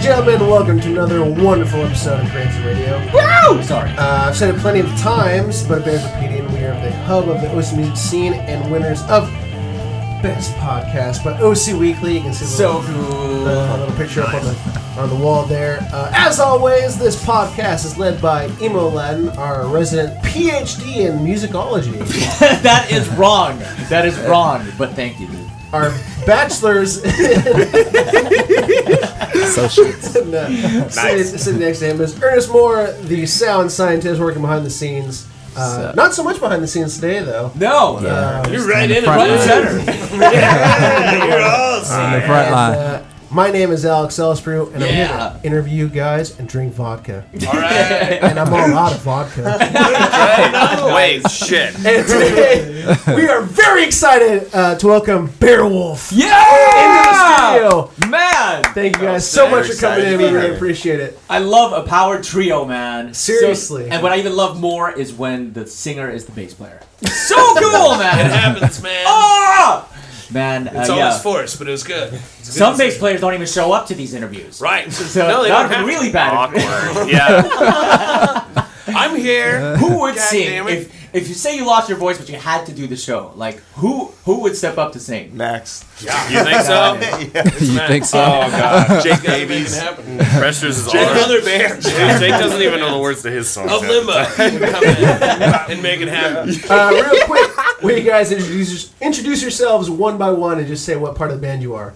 and gentlemen, welcome to another wonderful episode of Crazy Radio. Woo! Sorry. Uh, I've said it plenty of times, but it bears repeating. We are the hub of the OC music scene and winners of Best Podcast by OC Weekly. You can see the So little, cool. the little picture up on the on the wall there. Uh, as always, this podcast is led by Emo Latin, our resident PhD in musicology. that is wrong. That is wrong. But thank you. dude. our bachelors Associates. no, sitting, sitting next to him is Ernest Moore, the sound scientist working behind the scenes. Uh, So- not so much behind the scenes today, though. No. Uh, You're right in it, front Front center. Yeah, you're all On the front and, line. My name is Alex Elsprew, and I'm here to interview you guys and drink vodka. All right. And I'm all out of vodka. Wait, shit. and today, we are very excited uh, to welcome Bearwolf Yeah. into the studio. Man, Thank you guys so much for coming in. We excited. really appreciate it. I love a power trio, man. So- Seriously. and what I even love more is when the singer is the bass player. So cool, man! It man. happens, man. Ah! Man, uh, It's yeah. always forced, but it was good. It's a good Some bass players don't even show up to these interviews. Right. So no, they that don't would have be really bad. Awkward. yeah. I'm here. Who would God sing if if you say you lost your voice but you had to do the show? Like who who would step up to sing? Max. Yeah. You think so? you think so? Oh god. Jake Davies. Pressures is Jake all. Mother Bear Jake, Jake doesn't even know the words to his song. of Limbo come in and make it happen. Uh, real quick, will you guys introduce, introduce yourselves one by one and just say what part of the band you are?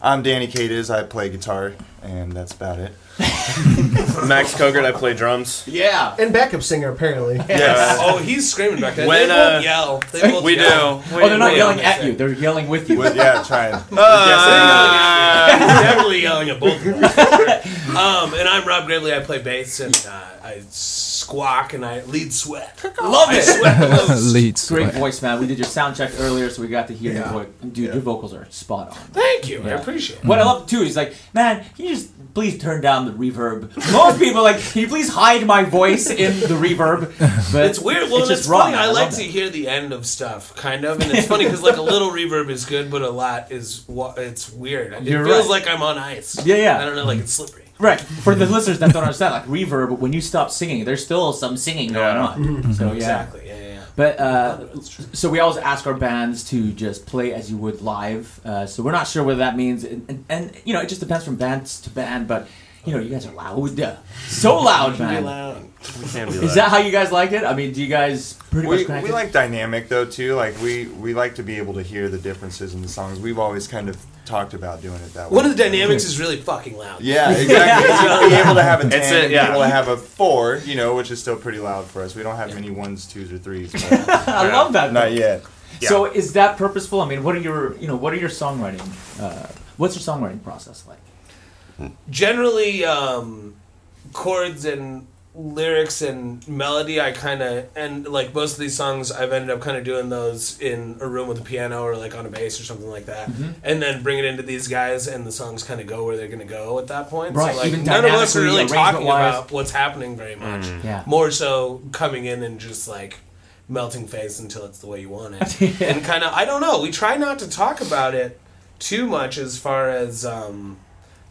I'm Danny Cadiz. I play guitar, and that's about it. Max Kogert, I play drums. Yeah. And backup singer, apparently. Yes. Oh, he's screaming back there. When, they both uh, yell. They both We do. yell. Oh, they're not Wait, yelling at you. They're yelling with you. With, yeah, trying. Yes, they're definitely yelling at both of us. Um, and I'm Rob Gridley. I play bass and uh, I squawk and I lead sweat. Love I it. sweat the most. Leads. Great voice, man. We did your sound check earlier, so we got to hear Yeah. your voice. Dude, your vocals are spot on. Thank you. I appreciate it. What I love too is like, man, can you just please turn down the reverb? Most people are like, can you please hide my voice in the reverb? But It's weird. Well, it's it's, wrong. funny. I, love like that. to hear the end of stuff, kind of, and it's funny because like a little reverb is good, but a lot is what it's weird. It You're feels right. like I'm on ice. Yeah, yeah. I don't know, like it's slippery. Right. For the listeners that don't understand, like reverb, when you stop singing, there's still some singing going Yeah. on. So yeah. Exactly. Yeah, yeah. yeah. But uh, so we always ask our bands to just play as you would live. Uh, so we're not sure what that means, and, and, and you know it just depends from band to band. But you know you guys are loud, so loud, Be man. loud. We can be Is that how you guys like it? I mean, do you guys pretty We, much crank we like dynamic though too. Like we we like to be able to hear the differences in the songs. We've always kind of talked about doing it that way. One of the dynamics is really fucking loud. Yeah, exactly. To be able to have a ten, It's a- yeah. be able to have a four, you know, which is still pretty loud for us. We don't have many ones, twos, or threes. But I love that. not yet. So is that purposeful? I mean, what are your you know what are your songwriting? Uh, what's your songwriting process like? generally um, chords and lyrics and melody i kind of and like most of these songs i've ended up kind of doing those in a room with a piano or like on a bass or something like that Mm-hmm. and then bring it into these guys and the songs kind of go where they're going to go at that point Right, so like even none of us are really talking arrangement-wise. about what's happening very much Yeah. more so coming in and just like melting face until it's the way you want it and kind of i don't know we try not to talk about it too much as far as um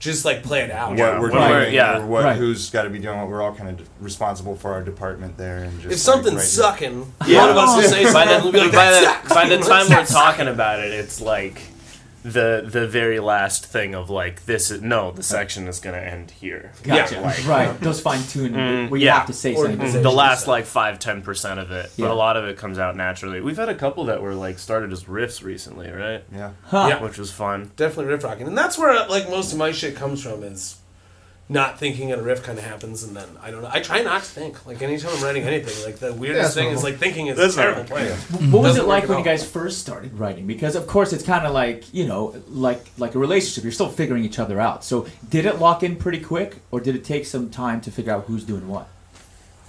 just like play it out Yeah, What we're doing, we're- yeah. or what Right. who's got to be doing what. We're all kind of responsible for our department there, and just if something's right sucking, Yeah. one of us will say by the, like, by, the, by the time we're talking about it, it's like the the very last thing of like this is no the section is gonna end here. Gotcha. like- right. Those fine tune where you yeah. have to say Or- something. Mm. The last like five ten percent of it, but a lot of it comes out naturally. We've had a couple that were like started as riffs recently, right? Yeah. Huh. Yeah. Which was fun. definitely riff rocking, and that's where like most of my shit comes from is not thinking and a riff kind of happens, and then I don't know. I try not to think. Like anytime I'm writing anything, like the weirdest that's thing is like thinking is That's a terrible normal. plan. What was Doesn't it like when you guys first started writing? Because of course it's kind of like you know, like like a relationship. You're still figuring each other out. So did it lock in pretty quick, or did it take some time to figure out who's doing what?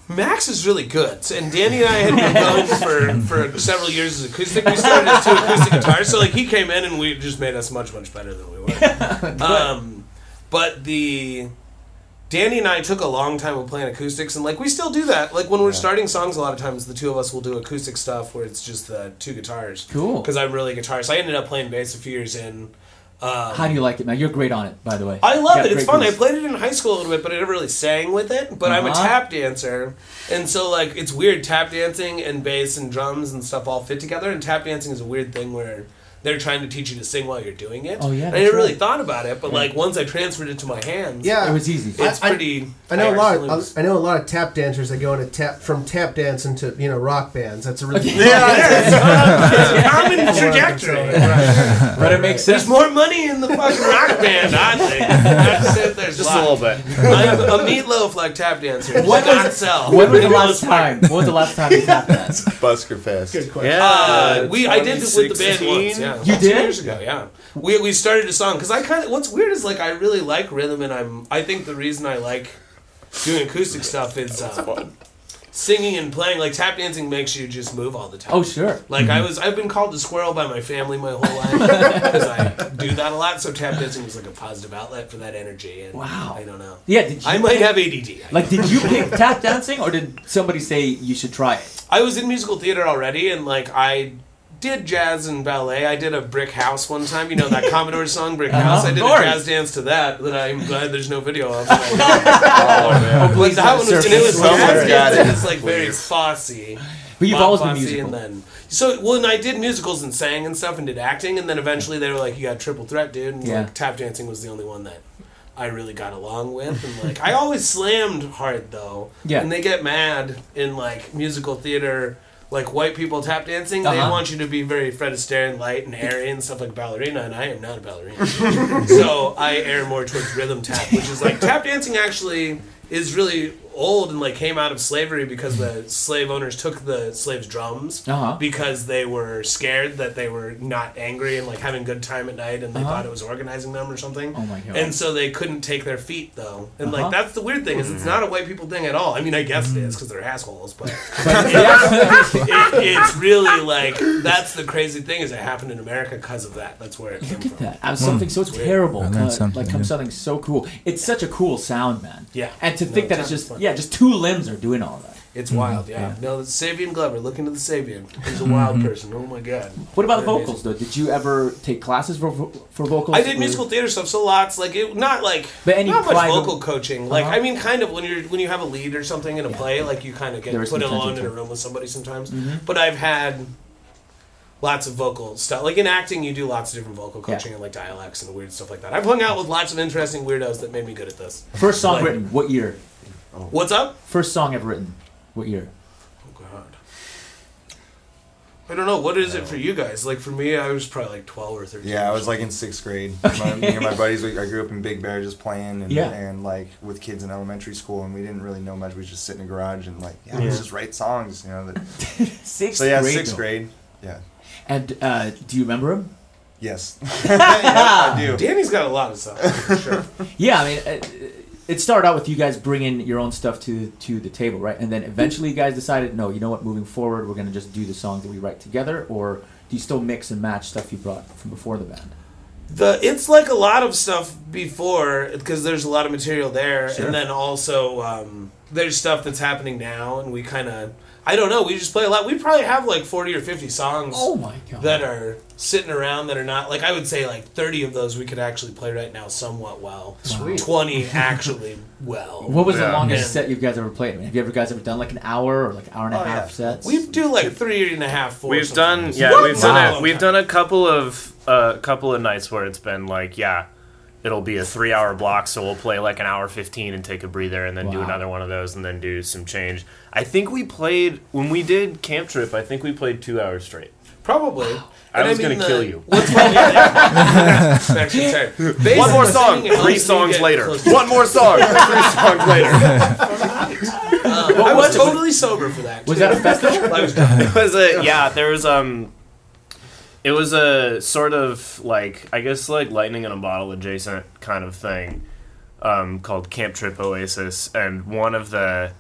Max is really good, and Danny and I had been going for, for several years as acoustic. We started as two acoustic guitars, so like he came in and we just made us much much better than we were. um, but the Danny and I took a long time of playing acoustics, and like we still do that. Like when we're starting songs, a lot of times the two of us will do acoustic stuff where it's just the two guitars. Cool. Because I'm really a guitarist. I ended up playing bass a few years in. How do you like it, man? You're great on it, by the way. I love it. It's fun. I played it in high school a little bit, but I never really sang with it. But I'm a Uh-huh. tap dancer, and so like it's weird. Tap dancing and bass and drums and stuff all fit together. And tap dancing is a weird thing where they're trying to teach you to sing while you're doing it. Oh, yeah, I never really thought about it, but like once I transferred it to my hands, Yeah, It was easy. it's I- I- pretty. I know a lot. actually was- Of, I know a lot of tap dancers that go into tap from tap dancing to you know rock bands. That's a really common trajectory. Right. but it makes sense. There's more money in the fucking rock band, I think. That's it, There's Just a little bit. I'm a meatloaf like tap dancer. What not was- sell? When was the last time? When was the last time you tapped danced? Busker Fest. good question. Yeah, Uh, we I did it with the band once. Yeah, You did? years ago. Yeah, we we started a song because I kind of what's weird is like I really like rhythm and I'm I think the reason I like doing acoustic stuff is uh, singing and playing. Like tap dancing makes you just move all the time. Oh, sure. Like I was, I've been called a squirrel by my family my whole life because I do that a lot. So tap dancing was like a positive outlet for that energy. And Wow. I don't know. Yeah, did you I might have ADD. like did you pick tap dancing or did somebody say you should try it? I was in musical theater already, and like I did jazz and ballet. I did a Brick House one time. You know that Commodore song, Brick Uh-huh, House. I did a jazz dance to that that I'm glad there's no video of. Oh, But please that one was, and surface. it was Someone's jazz dance, it. and it's like very. Fosse. But you've Bob always been musical. And then, so when I did musicals and sang and stuff and did acting, and then eventually they were like, "You got triple threat, dude." And Yeah. like tap dancing was the only one that I really got along with, and like I always slammed hard though. Yeah. And they get mad in like musical theater. Like white people tap dancing, they Uh-huh. want you to be very Fred Astaire and light and airy and stuff like ballerina, and I am not a ballerina. so I err more towards rhythm tap, which is like tap dancing actually is really old and like came out of slavery because the slave owners took the slaves' drums Uh-huh. because they were scared that they were not angry and like having a good time at night and they Uh-huh. thought it was organizing them or something. Oh my God. And so they couldn't take their feet though, and Uh-huh. like that's the weird thing is it's not a white people thing at all. I mean, I guess it is because they're assholes, but it, it's really like that's the crazy thing is it happened in America because of that. That's where it came Look at from. that. I'm something so weird. terrible. Uh, something, like comes yeah. something so cool. It's such a cool sound, man. Yeah. And to No, think that it's it's just fun. Yeah, just two limbs are doing all that. It's wild, yeah. Yeah. No, the Savion Glover. Look into the Savion. He's a wild person. Oh my god. What about the Amazing. vocals though? Did you ever take classes for vo- for vocals? I did or- musical theater stuff, so lots like it. Not like But any not much private- vocal coaching. Like Uh-huh. I mean, kind of when you're when you have a lead or something in a Yeah. play, like you kind of get put some alone in a room with somebody sometimes. Mhm. But I've had lots of vocal stuff. Like in acting, you do lots of different vocal Yeah. coaching and like dialects and weird stuff like that. I've hung out with lots of interesting weirdos that made me good at this. First song Like- written. What year? What's up? First song I ever written. What year? Oh god. I don't know. What is it for you guys? Like for me, I was probably like twelve or thirteen. Yeah, I was like in sixth grade. My, me and my buddies, we, I grew up in Big Bear just playing and, Yeah. and like with kids in elementary school, and we didn't really know much. We just sit in the garage and like, yeah, Yeah. let's just write songs, you know. That, Sixth so yeah, grade. sixth though. grade. Yeah. And uh, do you remember him? Yes. yeah, I do. Danny's got a lot of stuff for sure. Yeah, I mean, it, it started out with you guys bringing your own stuff to to the table, right? And then eventually, you guys decided, no, you know what? Moving forward, we're gonna just do the songs that we write together, or do you still mix and match stuff you brought from before the band? The it's like a lot of stuff before because there's a lot of material there, Sure. and then also um, there's stuff that's happening now, and we kind of I don't know. We just play a lot. We probably have like forty or fifty songs Oh my god! that are sitting around that are not like I would say like thirty of those we could actually play right now somewhat well. Sweet. Twenty actually well. what was the longest Yeah. set you guys ever played? I mean, have you ever guys ever done like an hour or like an hour and a Oh, half yeah. sets? We do like three and a half, four. We've done yeah, What? we've done a, we've done a couple of a uh, couple of nights where it's been like yeah, it'll be a three hour block, so we'll play like an hour fifteen and take a breather, and then do another one of those, and then do some change. I think we played when we did camp trip. I think we played two hours straight. Probably. I And was mean, gonna kill you. What's funny? yeah. Actually. One more song, three songs get later. close to- One more song, three songs later. I was totally sober for that. was that a festival? I was it was a yeah there was um it was a sort of like i guess like lightning in a bottle adjacent kind of thing um, called camp trip oasis and one of the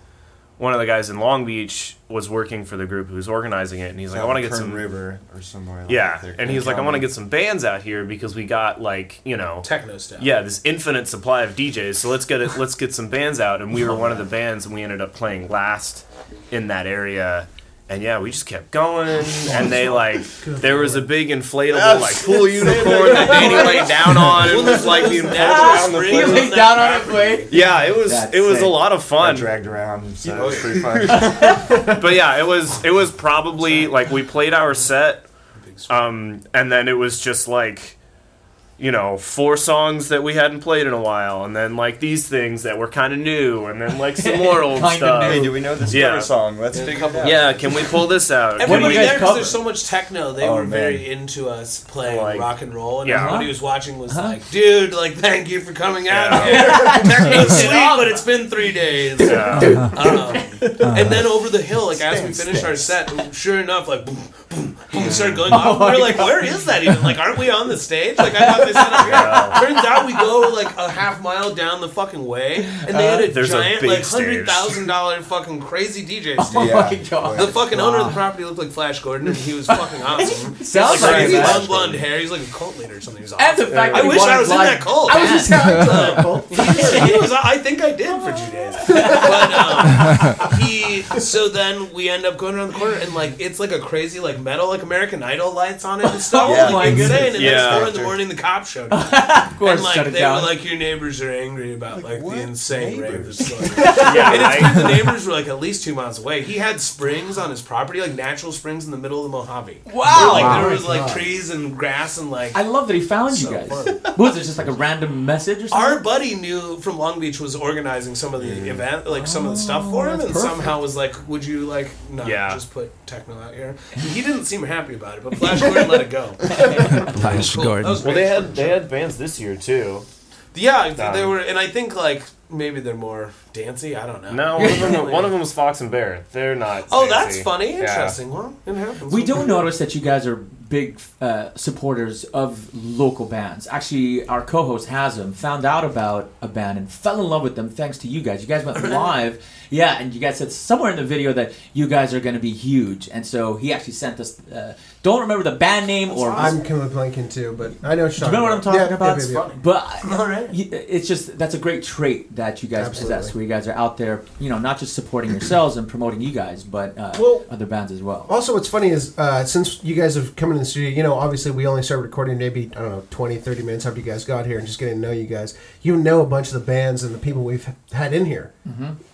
one of the guys in long beach was working for the group who was organizing it and he's like i want to get some River or somewhere. Like yeah and he's like i want to get some bands out here because we got like you know Techno stuff. yeah, this infinite supply of DJs. So let's get it. Let's get some bands out, and we were one of the bands, and we ended up playing last in that area. And yeah, we just kept going, and they like there was a big inflatable like pool unicorn that Danny laid down on and was like being pulled around the He You place. down on it, wait. Yeah, it was That's it was sick. a lot of I fun. dragged around, so Oh, it was pretty fun. But yeah, it was it was probably like we played our set, um, and then it was just like, you know, four songs that we hadn't played in a while, and then like these things that were kind of new, and then like some more old stuff. new. hey, do we know this Yeah. cover song? Let's Yeah, figure it out. Yeah, can we pull this out? Everybody there, because there's so much techno, they Oh, were man. very into us playing Like- rock and roll, and Yeah. everybody who was watching was like, "Dude, like, thank you for coming out Yeah. here. Techno's sweet, but it's been three days." Yeah. Um, and then over the hill, like as we finished our set, sure enough, like boom, boom, boom, it started going off. Oh we're my like, "Where is that even? Like, aren't we on the stage?" Like I thought they set up here. Turns out we go like a half mile down the fucking way, and they had a There's a giant, like hundred thousand dollar fucking crazy DJ stage. Oh Yeah. my god. The fucking owner of the property looked like Flash Gordon, and he was fucking awesome. Sounds like like crazy it. long blonde hair. He's like a cult leader or something. He was And the awesome. fact I that he wish I was in that cult. I was just he was. I think I did for two days. But um, he. So then we end up going around the corner, and like it's like a crazy like metal like American Idol lights on it and stuff. Yeah. like, Oh my insane. goodness. And Yeah. then four in the morning, the cops showed up. Of course, and like shut it they down. were like, your neighbors are angry about like, what? the insane rave Neighbors? that's going on. Yeah, And it's I- weird, the neighbors were like at least two miles away. He had springs on his property, like natural springs in the middle of the Mojave. Wow. Where, like Wow. there oh was like God. trees and grass and like. I love that he found you guys. fun. What was it just like a random message or something? our buddy knew from Long Beach was organizing some of the event, like some of the stuff for him, and perfect. somehow was like, "Would you like not Yeah. just put techno out here?" And he didn't seem happy about it, but Flash Gordon let it go. Flash Cool. Gordon. Well, they had they had bands this year too. yeah, Um, they were, and I think like maybe they're more dancey. I don't know. No, one of them one of them was Fox and Bear. They're not. Oh, fancy. that's funny. Yeah. Interesting. Well, it happens. We don't notice that you guys are big uh, supporters of local bands. Actually, our co-host Hasm found out about a band and fell in love with them thanks to you guys. You guys went live, yeah, and you guys said somewhere in the video that you guys are going to be huge, and so he actually sent us. Uh, don't remember the band name or. I'm kind of blanking too, but I know what you're Do you remember what I'm talking yeah, about? Yeah, yeah, yeah. But All right. it's just that's a great trait that you guys Absolutely. possess, where you guys are out there, you know, not just supporting yourselves and promoting you guys, but uh, Well- other bands as well. Also, what's funny is uh, since you guys have come into the studio, you know, obviously we only started recording maybe, I don't know, 20, 30 minutes after you guys got here and just getting to know you guys. You know a bunch of the bands and the people we've had in here.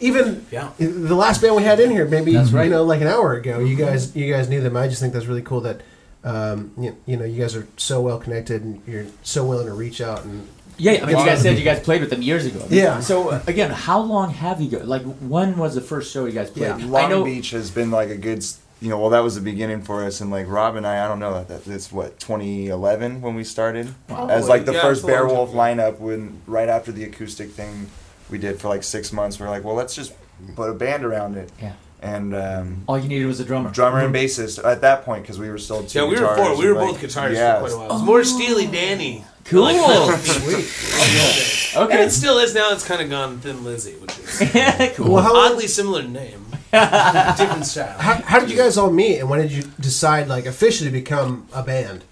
Even Yeah. the last band we had in here, maybe, That's right. you know, like an hour ago, you guys you guys knew them. I just think that's really cool that, um, you, you know, you guys are so well connected and you're so willing to reach out and Yeah, I mean, you guys said you guys played with them years ago. Yeah. So uh, again, how long have you go? Like, when was the first show you guys played? Yeah. I Long know. Beach has been like a good, you know, well, that was the beginning for us, and like Rob and I, I don't know, that that's what 2011 when we started Wow. as like the Yeah, first it's a long Bearwolf lineup. When right after the acoustic thing we did for like six months, we are like, well, let's just put a band around it, Yeah. And um, All you needed was a drummer. drummer and bassist at that point because we were still two Yeah, we were four. We were and, both guitarists yeah, for quite a while. It was more Steely Danny. Cool. Like, metal feet. And Okay. it still is now. It's kind of gone Thin Lizzy, which is cool. Well, how, oddly similar name, different style. how, how did you guys all meet and when did you decide like officially become a band?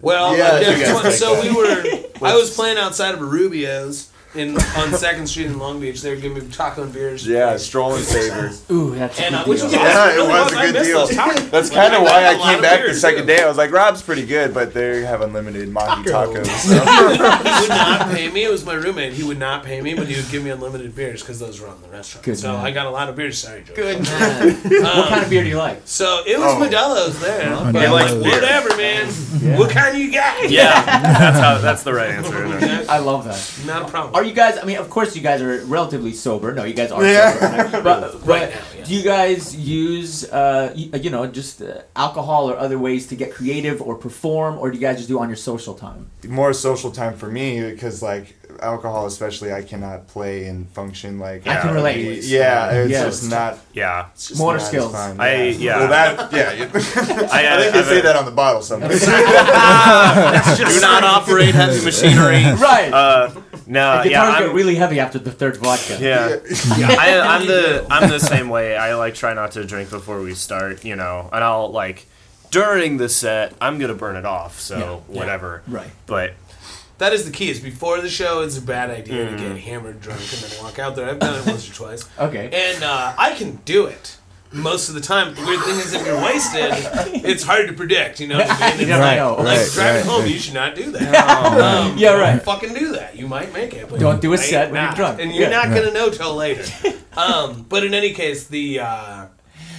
Well, Yeah, like, yeah, guys so, we were. I was playing outside of a Rubio's in on Second Street in Long Beach. They were giving me taco and beers. yeah, strolling favors. Ooh, that's a and uh, good which deal. was awesome. Yeah, it really was a I good deal. That's kind of why got I a lot came of back the second too. day. I was like, Rob's pretty good, but they have unlimited Monty Tacos. tacos. so. he would not pay me. It was my roommate. He would not pay me, but he would give me unlimited beers because those were on the restaurant. Good so man. I got a lot of beers. Sorry, Joe. Good man. what kind of beer do you like? So it was Oh. Modelo's there. But like, whatever, man. What kind you got? Yeah, that's how. That's the right answer. I love that. Not a problem. Are you guys? I mean, of course, you guys are relatively sober. No, you guys are Yeah. sober. right? But, but now, yeah. do you guys use, uh, you know, just uh, alcohol or other ways to get creative or perform, or do you guys just do on your social time? more social time for me because like alcohol especially i cannot play and function like I can uh, relate. yeah it's Yeah. just not Yeah, it's just Motor not as skills. fun, I- yeah. well that yeah you- I, i think they I've- say that on the bottle somewhere Do not operate heavy machinery. Right. Uh, no, the yeah, guitars I'm, get really heavy after the third vodka. yeah. I, I'm the I'm the same way. I like try not to drink before we start, you know, and I'll like during the set I'm gonna burn it off, so whatever. Right. But That is the key. Is before the show, it's a bad idea to get hammered, drunk, and then walk out there. I've done it once or twice, Okay. and uh, I can do it. Most of the time. The weird thing is, if you're wasted, it's hard to predict. You know what I mean? It's Yeah, like, I know. like Right, driving right, home, right. you should not do that. Um, Yeah, right. don't Fucking do that. You might make it. But Don't do a set might when you're drunk. and you're Yeah. not gonna know till later. Um, but in any case, the. Uh,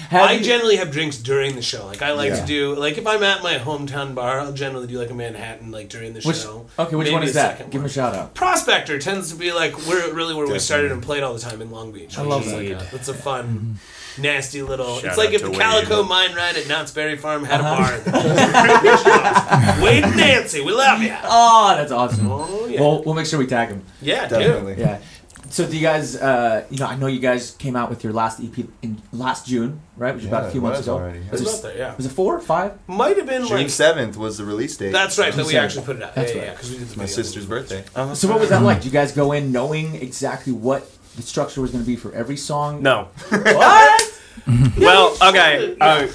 Have I you- generally have drinks during the show. Like I like Yeah. to do like if I'm at my hometown bar, I'll generally do like a Manhattan like during the which, show. okay, which Maybe one is that? second Give him a shout out. Prospector tends to be like we're really where we started and played all the time in Long Beach. I love that. Like a, it's a fun, nasty little. Shout it's like if the Wade. Calico Mine Ride at Knott's Berry Farm had Uh-huh. a bar. Wade and Nancy, we love you. Oh, that's awesome. Oh yeah, We'll, we'll make sure we tag him. yeah, Definitely. dude. Yeah. So do you guys? Uh, you know, I know you guys came out with your last EP in last June, right? Which was about a few months ago. already. It Was, was it, about there, yeah. was it four, five? Might have been like. June like. seventh was the release date. That's right. That we June actually put it out. That's yeah, right. yeah, because we did my sister's birthday. So what was that like? Do you guys go in knowing exactly what the structure was going to be for every song? No. What? Well, okay. Uh,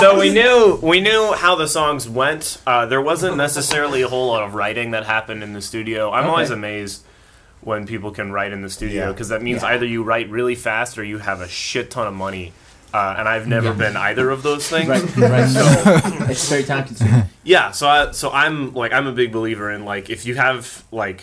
so we knew we knew how the songs went. Uh, there wasn't necessarily a whole lot of writing that happened in the studio. I'm Okay. always amazed when people can write in the studio Yeah. because that means Yeah. either you write really fast or you have a shit ton of money. Uh, and I've never been either of those things. Right, right. So it's very time consuming. Yeah, so I so I'm like I'm a big believer in like if you have like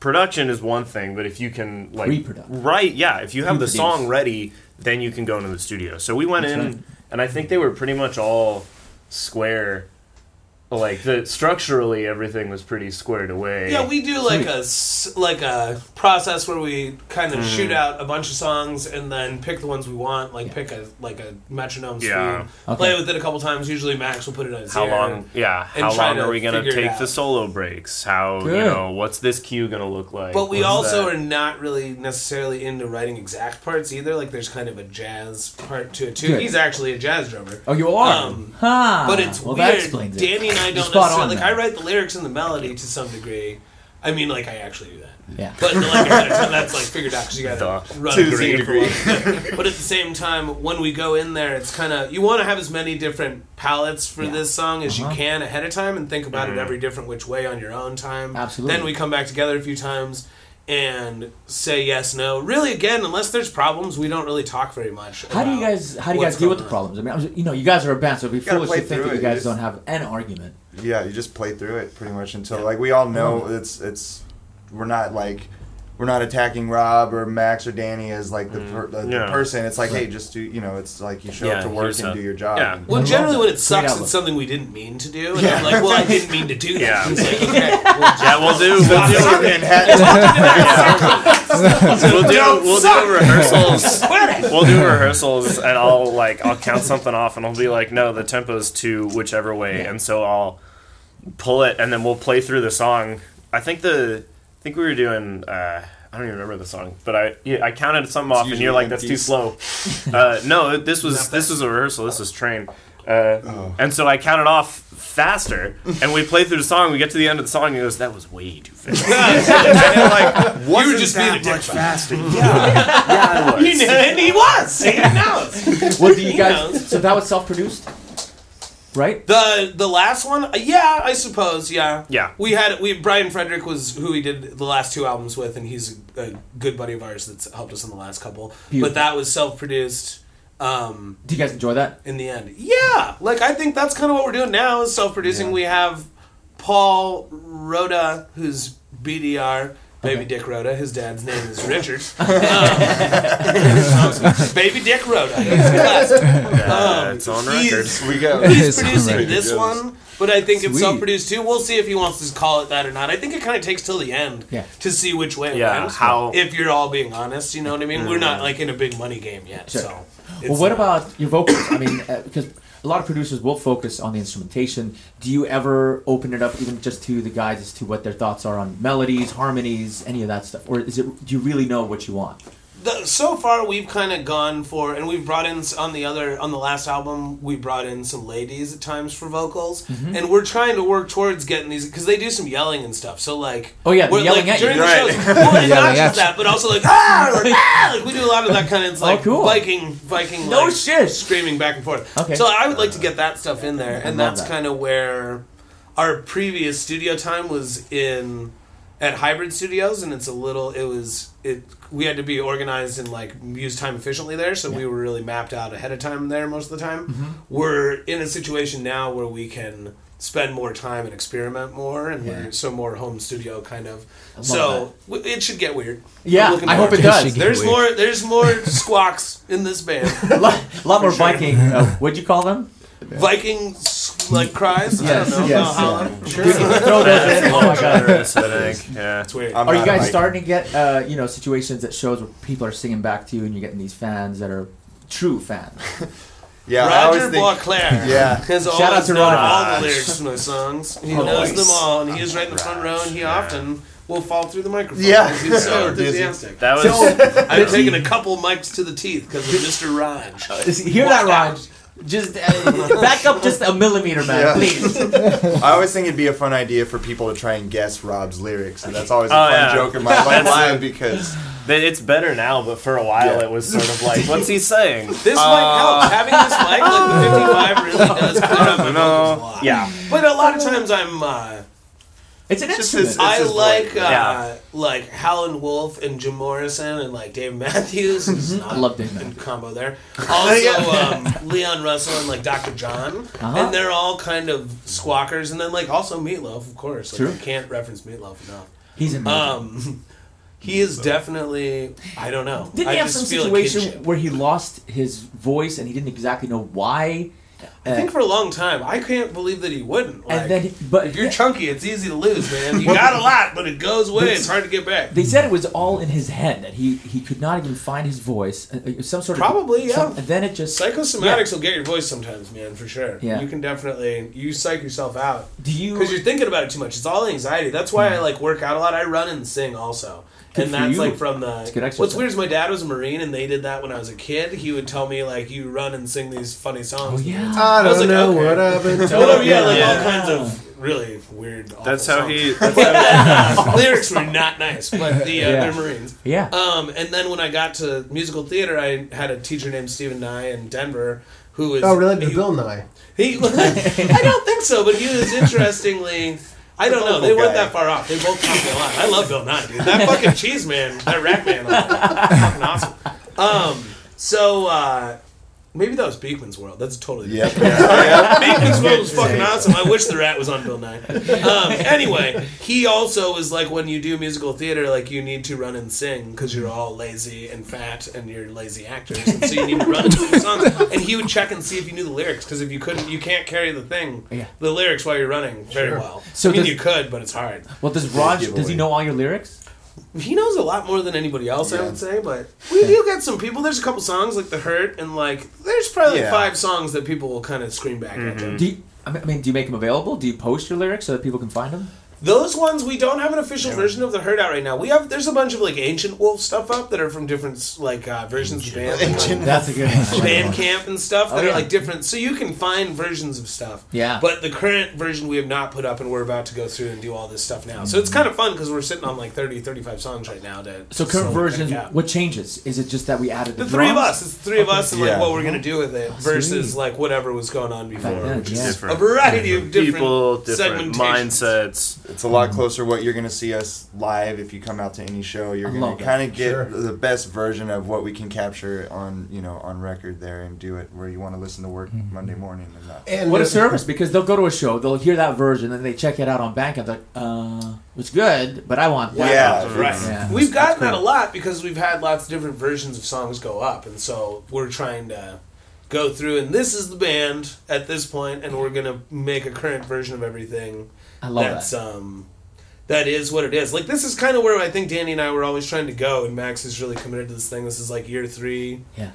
production is one thing, but if you can like Reproduct. right, yeah, if you have the Reproduce. song ready, then you can go into the studio. So we went That's in right. and I think they were pretty much all square. Like the structurally everything was pretty squared away. Yeah, we do like a like a process where we kind of Mm-hmm. shoot out a bunch of songs and then pick the ones we want. Like pick a like a metronome Yeah. speed, Okay. play with it a couple times. Usually Max will put it on his how ear. long? Yeah, and how long are we gonna take the solo breaks? How you know what's this cue gonna look like? But we What's also that? are not really necessarily into writing exact parts either. Like there's kind of a jazz part to it too. Good. He's actually a jazz drummer. Oh, you are. Um, huh. But it's well, weird. That explains it. Danny and I don't spot on necessarily like. then. I write the lyrics and the melody to some degree. I mean, like I actually do that. Yeah. But like that's like figured out because you gotta Duh. run To a the degree. degree. but at the same time, when we go in there, it's kind of you want to have as many different palettes for Yeah. this song as Uh-huh. you can ahead of time, and think about Mhm. it every different which way on your own time. Absolutely. Then we come back together a few times and say yes, no. Really, again, unless there's problems, we don't really talk very much. How do you guys? How do you guys deal with the going problems? I mean, I'm just- you know, you guys are a band, so it'd be gotta foolish play to think through that you it. You guys just- don't have an argument. Yeah, you just play through it pretty much until like we all know it's it's we're not like we're not attacking Rob or Max or Danny as like the, per, the, the person. It's like hey, just do you know? It's like you show Yeah, up to work and a- do your job. yeah. and- Well, generally, when it sucks, it's something we didn't mean to do, and Yeah. I'm like, "Well, I didn't mean to do that." Yeah. Like, okay, well, Yeah, we'll do. We'll do. Fucking head- we'll do we'll do rehearsals. We'll do rehearsals, and I'll like I'll count something off, and I'll be like, no, the tempo's to whichever way, and so I'll pull it, and then we'll play through the song. I think the I think we were doing. Uh, I don't even remember the song, but I yeah, I counted something off, and you're like, "That's too slow." Uh, no, this was this was a rehearsal. This was train, uh, and so I counted off faster, and we played through the song. We get to the end of the song, and he goes, "That was way too fast." and like, You were just being a dick. faster. Yeah, yeah, I He was. knew, and he was. He knows. What do you guys? So that was self-produced, right? The the last one, uh, yeah, I suppose, yeah. Yeah. We had we Brian Frederick was who we did the last two albums with, and he's a good buddy of ours that's helped us in the last couple. Beautiful. But that was self produced. Um, Do you guys enjoy that? in the end, yeah. Like I think that's kind of what we're doing now is self producing. Yeah. We have Paul Rhoda, who's BDR. Baby Okay. Dick Rhoda. His dad's name is Richard. Um, Baby Dick Rhoda. He's classic. Yeah, it's on record. he's- we go. He's It's producing alright. this one, but I think it's Sweet. self-produced too. We'll see if he wants to call it that or not. I think it kind of takes till the end Yeah. to see which way it Yeah, went. how- If you're all being honest, you know what I mean. We're not like in a big money game yet, Sure. so. Well, what not- about your vocals? I mean, uh, because a lot of producers will focus on the instrumentation. Do you ever open it up even just to the guys as to what their thoughts are on melodies, harmonies, any of that stuff, or is it? Do you really know what you want? The, so far we've kind of gone for and we've brought in on the other on the last album we brought in some ladies at times for vocals Mm-hmm. and we're trying to work towards getting these because they do some yelling and stuff so like Oh, yeah, we're, yelling like, at you. during the Right. shows well, and not just that but also like ah, like, ah like we do a lot of that kind of it's like Oh, cool. Viking Viking No like, shit. screaming back and forth Okay. so I would like to get that stuff in there and that's that. kind of where our previous studio time was in at Hybrid Studios, and it's a little. It was it. We had to be organized and like use time efficiently there, so we were really mapped out ahead of time there most of the time. Mm-hmm. We're in a situation now where we can spend more time and experiment more, and Yeah. we're so more home studio kind of. So w- it should get weird. Yeah, I'm looking hope forward it to does. should There's weird. more. There's more squawks in this band. a lot, a lot more For sure. Viking. Uh, what'd you call them? Viking s- like cries. Yes, I don't know. yes, No, Holland. Sure. Throw those in. Oh my god. Generous, I think. Yeah. It's weird. I'm Are you guys starting to get uh, you know situations at shows where people are singing back to you and you're getting these fans that are true fans? Yeah, I always Roger think. Boisclair Yeah. has Shout always out to known Roger. all the lyrics to my songs. He Oh, knows nice. them all, and he is right in the front row, and he often will fall through the microphone. Yeah. he's so enthusiastic. That was So, I've does he- taken a couple mics to the teeth because of Mr. Raj. Hear that, Raj? Just uh, back up just a millimeter, man, Yeah. please. I always think it'd be a fun idea for people to try and guess Rob's lyrics, and that's always a Oh, fun yeah. joke in my life live because They- It's better now, but for a while Yeah. it was sort of like, what's he saying? This mic helps. Having this mic, like the 55, really does clear up my No. vocals a lot. Yeah. But a lot of times I'm. Uh, It's an It's instrument. his- I like uh, Yeah. like Howlin' Wolf and Jim Morrison and like Dave Matthews. Is not I love Dave in Matthews. combo there. Also um, Leon Russell and like Dr. John, Uh-huh. and they're all kind of squawkers. And then like also Meatloaf, of course. Like, True. I can't reference Meatloaf enough. He's amazing. Um, he is definitely. I don't know. Didn't I he have just some situation kinship. where he lost his voice and he didn't exactly know why? I think for a long time, I can't believe that he wouldn't. Like, and then, but if you're chunky, it's easy to lose, man. You got a lot, but it goes away. It's hard to get back. They said it was all in his head that he he could not even find his voice. Uh, uh, Some sort of Probably, yeah. some- and then it just Psychosomatics will get your voice sometimes, man, for sure. Yeah. You can definitely you psych yourself out Do you? because you're thinking about it too much. It's all anxiety. That's why I like work out a lot. I run and sing also. Good and that's you. like from the. It's good exercise. What's weird is my dad was a marine, and they did that when I was a kid. He would tell me like, "You run and sing these funny songs." Oh yeah. I was don't like, know okay. what I've been. Whatever, yeah, like Yeah. all kinds of really weird. awful That's how songs. he. lyrics were not nice, but the uh, Yeah. they're Marines. Yeah. Um, and then when I got to musical theater, I had a teacher named Stephen Nye in Denver who was Oh, related to he, Bill Nye. He, I don't think so, but he was interestingly. I don't know. They vocal weren't that far off. They both taught me a lot. I love Bill Nye, dude. That fucking cheese man, that rat man, fucking awesome. Um, so uh, maybe that was Beakman's World. That's totally Yep. Beakman's World was fucking awesome. I wish the rat was on Bill Nye. Um, anyway, he also was like, when you do musical theater, like you need to run and sing because you're all lazy and fat and you're lazy actors, and so you need to run and sing songs. And he would check and see if you knew the lyrics because if you couldn't, you can't carry the thing, Yeah. the lyrics while you're running very well. So I mean, does- you could, but it's hard. Well, does Raj? Does he know all your lyrics? He knows a lot more than anybody else, I would say, but we do get some people. There's a couple songs like The Hurt, and like, there's probably like Yeah. five songs that people will kind of scream back at mm-hmm. them. Do you, I mean, do you make them available? Do you post your lyrics so that people can find them? Those ones we don't have an official version of the Hurt out right now. We have there's a bunch of like ancient wolf stuff up that are from different like uh, versions of band, Ancient That's a good one. band camp and stuff that Oh, are like different. So you can find versions of stuff. Yeah. But the current version we have not put up, and we're about to go through and do all this stuff now. So it's kind of fun because we're sitting on like 30, 35 songs right now. To So current so version, what changes? Is it just that we added the, The three of us. It's the three of us and like Yeah. what we're gonna do with it versus sweet. like whatever was going on before. Then, which is yeah. A Different variety of different people, different segmentations. mindsets. It's a lot closer what you're going to see us live if you come out to any show. You're going to kind of get Sure. the best version of what we can capture on, you know, on record there and do it where you want to listen to work Monday morning and not. And What a service! Because they'll go to a show, they'll hear that version, and they check it out on Bandcamp. They're like, uh, it's good, but I want that. Yeah. version." Right. Yeah. We've gotten That's that a lot because we've had lots of different versions of songs go up, and so we're trying to go through. And this is the band at this point, and we're gonna make a current version of everything. I love that's that. um, that is what it is. Like this is kind of where I think Danny and I were always trying to go, and Max is really committed to this thing. This is like year three Yeah.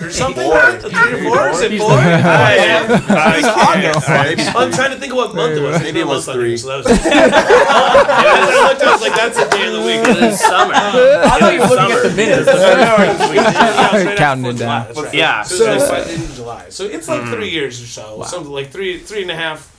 or something. Four. right? Three or four? Is it He's four? like- yeah. August. Maybe I'm trying to think of what month it was. Maybe it was three. So that was. I looked, I was like, "That's a day of the week." It is summer. I thought you were looking at the minutes. Yeah, it's right Counting after it down. right. Yeah. So, So- it's like in July. So it's like three years or so. Something like three, three and a half.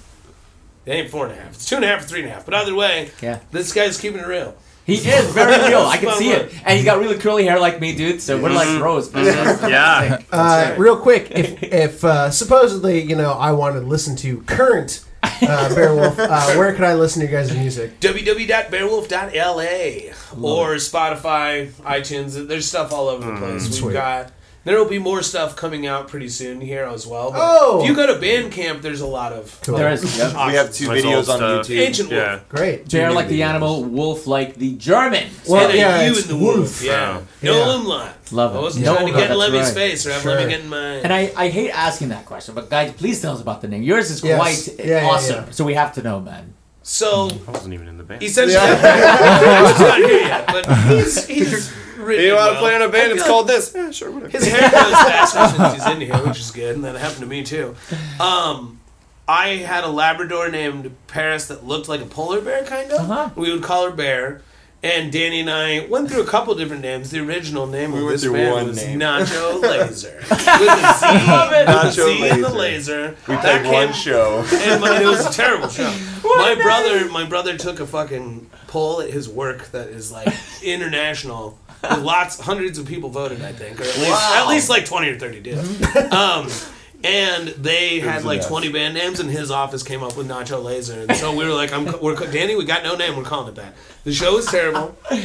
It ain't four and a half. It's two and a half or three and a half. But either way, Yeah. this guy's keeping it real. He is very real. I can see it, and he's got really curly hair like me, dude. So we're like bros. Yeah. Uh, real quick, if if uh, supposedly you know I wanted to listen to current uh, Bearwolf. Uh, where can I listen to you guys' music? www.bearwolf.la or Spotify, iTunes. There's stuff all over the place. We've Sweet. got. There will be more stuff coming out pretty soon here as well. But Oh! if you go to Bandcamp, there's a lot of Cool. There is. Yep. We have two Like videos on stuff. YouTube. Ancient Wolf. Great. Bear Two like the videos. animal, wolf like the German. Well, and yeah, you it's and the Wolf. wolf. Yeah. Yeah. No umlaut. Love it. I wasn't No trying to umlaut, get in that's Lemmy's right. face or have Sure. Lemmy get in mine. And I, I hate asking that question, but guys, please tell us about the name. Yours is Yes. quite Yeah, yeah, awesome, yeah. so we have to know, man. so I wasn't even in the band. essentially, he's not here yet, but he's he's written You want well. to play in a I band? It's like called this. Yeah, sure, whatever. His hair grows faster since he's in here, which is good, and that happened to me too. Um, I had a Labrador named Paris that looked like a polar bear, kind of. Uh-huh. We would call her Bear. And Danny and I went through a couple different names. The original name We of went this through band one was name. Nacho Laser. With a Z, with a Nacho Z and the Laser. laser. We That played one show. and my, it was a terrible show. my brother, my brother took a fucking poll at his work that is like international. With lots, hundreds of people voted, I think, or at least, Wow. at least like twenty or thirty did. Um, and they had like mess. twenty band names, and his office came up with Nacho Laser, and so we were like, "I'm, we're Danny, we got no name, we're calling it that." The show was terrible, and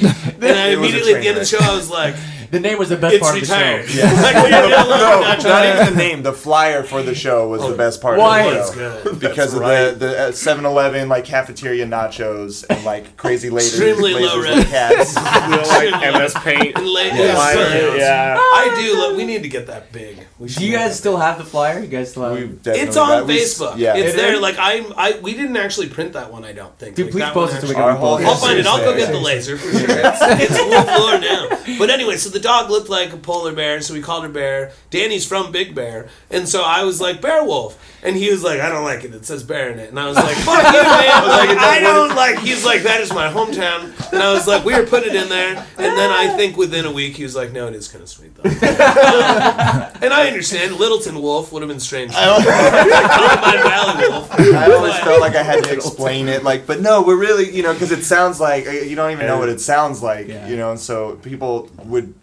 I It was a immediately at the end of the show. I was like, The name was the best "It's part retired." of the show. like, we didn't no, love not even the name. The flyer for the show was the best part Why? of the show. good. Because That's of right. the the uh, 7-Eleven like cafeteria nachos and like crazy lasers, Extremely low lasers res. with cats. like MS Paint. And la- Yeah. flyer. Yeah. I do. Look, we need to get that big. We Do you guys that still have the flyer? You guys still have We it? It's on got- we- Facebook. Yeah, it's there. Like I'm, I we didn't actually print that one. I don't think. Dude, Like, please post it so we actually- can Our whole I'll find it. I'll go get the laser for sure. It's, it's wolf lore now. But anyway, so the dog looked like a polar bear, so we called her Bear. Danny's from Big Bear, and so I was like Bear Wolf, and he was like, I don't like it. It says bear in it, and I was like, Fuck you, man. Like, I don't like. He's like, that is my hometown, and I was like, we were putting it in there, and then I think within a week he was like, no, it is kind of sweet though. and I understand. Littleton Wolf would have been strange. Columbine Valley Wolf. I always felt like I had to explain it, like, but no, we're really, you know, because it sounds like uh, you don't even know what it sounds like, Yeah. you know, and so people would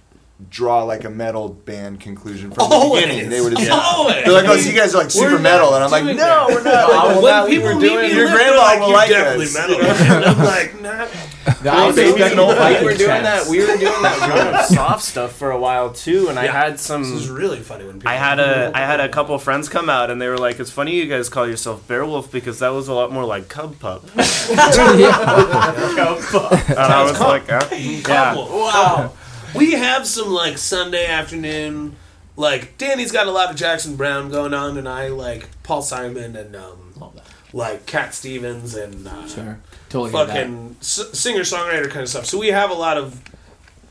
draw like a metal band conclusion from Always. the oh, beginning. They would have Always. Oh, they're like, oh, so you guys are like super metal, and I'm like, no, that. we're not. Like, when well, people we're meet doing, me, your they're grandma like, will like definitely us. metal. and I'm like, nah. The I was expecting old Viking we were doing chants. that. We were doing that run of soft stuff for a while too, and I Yeah. had This is really funny when people. I had a I had a couple friends come out and they were like, "It's funny you guys call yourself Bearwolf because that was a lot more like Cub Pup." Cub Pup. And I was like, "Yeah, Wow. We have some like Sunday afternoon. Like Danny's got a lot of Jackson Browne going on, and I like Paul Simon and um, like Cat Stevens and uh, Sure. Totally fucking s- singer songwriter kind of stuff. So we have a lot of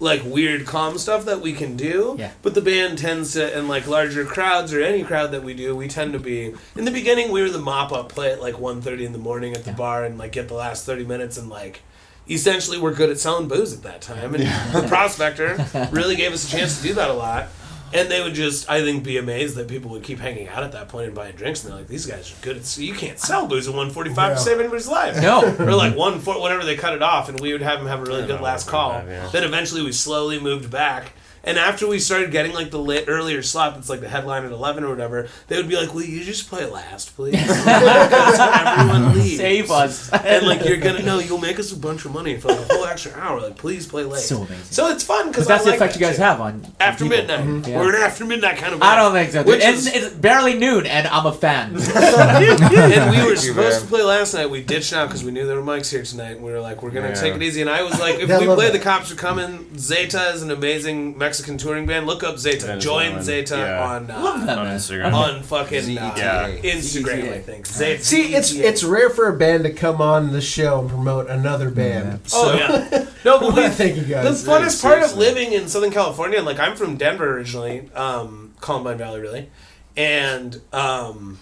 like weird calm stuff that we can do. Yeah. But the band tends to, and like larger crowds or any crowd that we do, we tend to be. In the beginning, we were the mop up, play at like 1.30 in the morning at the Yeah. bar, and like get the last thirty minutes, and like essentially we're good at selling booze at that time. And the prospector really gave us a chance to do that a lot. And they would just, I think, be amazed that people would keep hanging out at that point and buying drinks. And they're like, "These guys are good at. You can't sell booze at one forty five Yeah. to save anybody's life." No. or like one foot, whatever they cut it off, and we would have them have a really good last call. that, yeah. Then eventually we slowly moved back. And after we started getting like the late, earlier slot, that's like the headline at eleven or whatever, they would be like, "Will you just play last, please?" Everyone leaves. Save us. And like you're gonna know, you'll make us a bunch of money for like a whole extra hour. Like, please play late. So amazing. So it's fun because But that's the like effect that you guys shit. have on on after people. midnight. Yeah. We're an after midnight kind of. I don't think so. Which It's, is- it's barely noon, and I'm a fan. and we were you, supposed man. to play last night. We ditched out because we knew there were mics here tonight. And we were like, we're gonna Yeah. take it easy. And I was like, if we play that. the cops are coming. Zeta is an amazing Mexican touring band. Look up Zeta. Venezuelan, Join Zeta yeah. on uh, Love that, on man. Instagram." on fucking uh, Yeah. Instagram. I think. Zeta. See, it's it's rare for a band to come on the show and promote another band. Oh So, yeah. No, but we. thank you guys. The guys. funnest part of seriously. living in Southern California, like I'm from Denver originally, um, Columbine Valley, really, and um,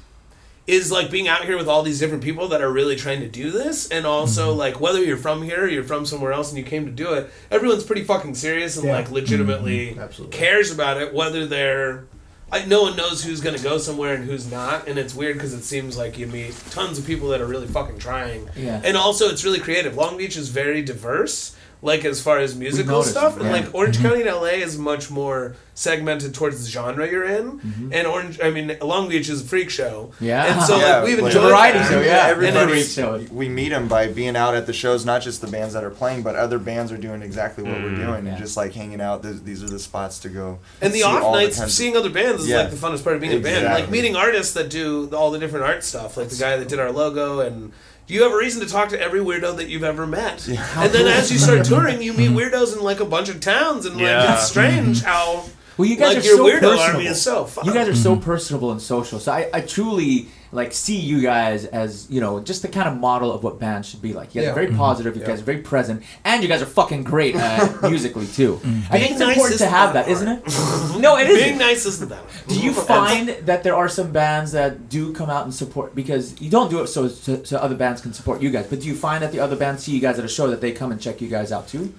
is like being out here with all these different people that are really trying to do this, and also Mm-hmm. like whether you're from here or you're from somewhere else and you came to do it, everyone's pretty fucking serious and Yeah. like legitimately Absolutely. cares about it, whether they're. Like no one knows who's gonna go somewhere and who's not, and it's weird because it seems like you meet tons of people that are really fucking trying. Yeah. And also, it's really creative. Long Beach is very diverse, like as far as musical noticed, stuff. And like Orange mm-hmm. County and LA is much more segmented towards the genre you're in. Mm-hmm. And Orange, I mean, Long Beach is a freak show. Yeah. And so Yeah, like we've like- enjoyed Variety show, yeah. Everybody, Great we meet them by being out at the shows. Not just the bands that are playing, but other bands are doing exactly what we're mm, doing, Yeah. and just like hanging out. Th- these are the spots to go. And the see off all nights, kinds of- seeing other bands is Yeah. like the funnest part of being a band. Like meeting artists that do all the different art stuff, like the guy that did our logo. And you have a reason to talk to every weirdo that you've ever met. And then as you start touring, you meet weirdos in like a bunch of towns, and like it's strange mm-hmm. how Well, you guys like are your so weirdo personable. army is so fun. You guys are so mm-hmm. personable and social. So I, I truly like see you guys as you know just the kind of model of what bands should be like. You guys Yeah. are very positive. You guys are very present, and you guys are fucking great uh, musically too. I think it's nice important to have that that, isn't it? no, it Being isn't. nice isn't that. Do you find that there are some bands that do come out and support because you don't do it so, so so other bands can support you guys, but do you find that the other bands see you guys at a show that they come and check you guys out too?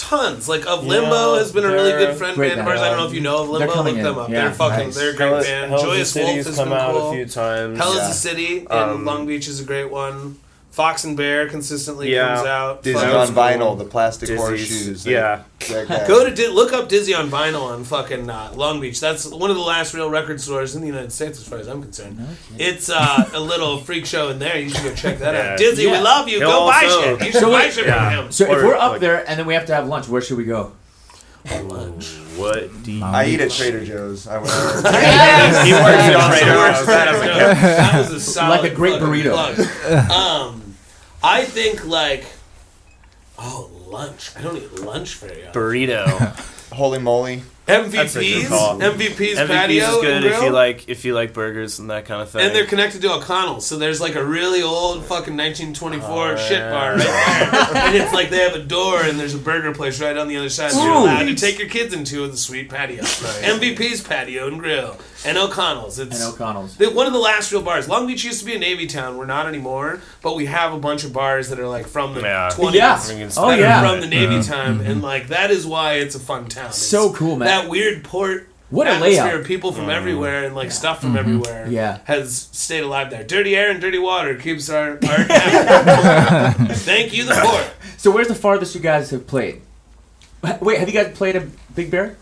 Tons. Like of Yeah, Limbo has been a really good friend band of ours. I don't know if you know of Limbo. Look them up. Yeah, they're fucking. nice. They're a great band. Joyous Wolf has come been out cool. a few times. Hell is a City in Um, Long Beach is a great one. Fox and Bear consistently Yeah. comes out. Dizzy Fucking on cool. vinyl, the plastic Dizzy's- horseshoes. that- yeah. that guy. Go to Di- look up Dizzy on vinyl on fucking uh, Long Beach. That's one of the last real record stores in the United States, as far as I'm concerned. It's uh, a little freak show in there. You should go check that Yeah. out. Dizzy, we Yeah. love you. He'll go buy also- shit. You should So buy wait- shit Yeah. from him. So if Or, we're up like- there and then we have to have lunch, where should we go? Lunch. What do you I eat at Trader Joe's. I would. He works at Trader Joe's. That is a good- that was a solid Like a great fucking burrito. plug. Um, I think like, oh lunch. I don't eat lunch very often. burrito. Holy moly! That's a good MVPs, call. MVPs, MVP's patio is good and if grill. you like if you like burgers and that kind of thing. And they're connected to O'Connell's, so there's like a really old fucking 1924 Oh, shit yeah. bar right there, and it's like they have a door and there's a burger place right on the other side. So you're allowed to take your kids into the sweet patio, MVP's patio and grill, and O'Connell's. It's And O'Connell's. the- one of the last real bars. Long Beach used to be a Navy town. We're not anymore, but we have a bunch of bars that are like from the Yeah. 20s. Yeah. Oh, yeah. from the Navy time, and like that is why it's a fun town. It's So cool, man. That weird port What a atmosphere layout. of people from everywhere and like stuff Mm-hmm. from everywhere Yeah. has stayed alive there. Dirty air and dirty water keeps our art. Thank you, the port. So where's the farthest you guys have played? Wait, have you guys played a Big Bear?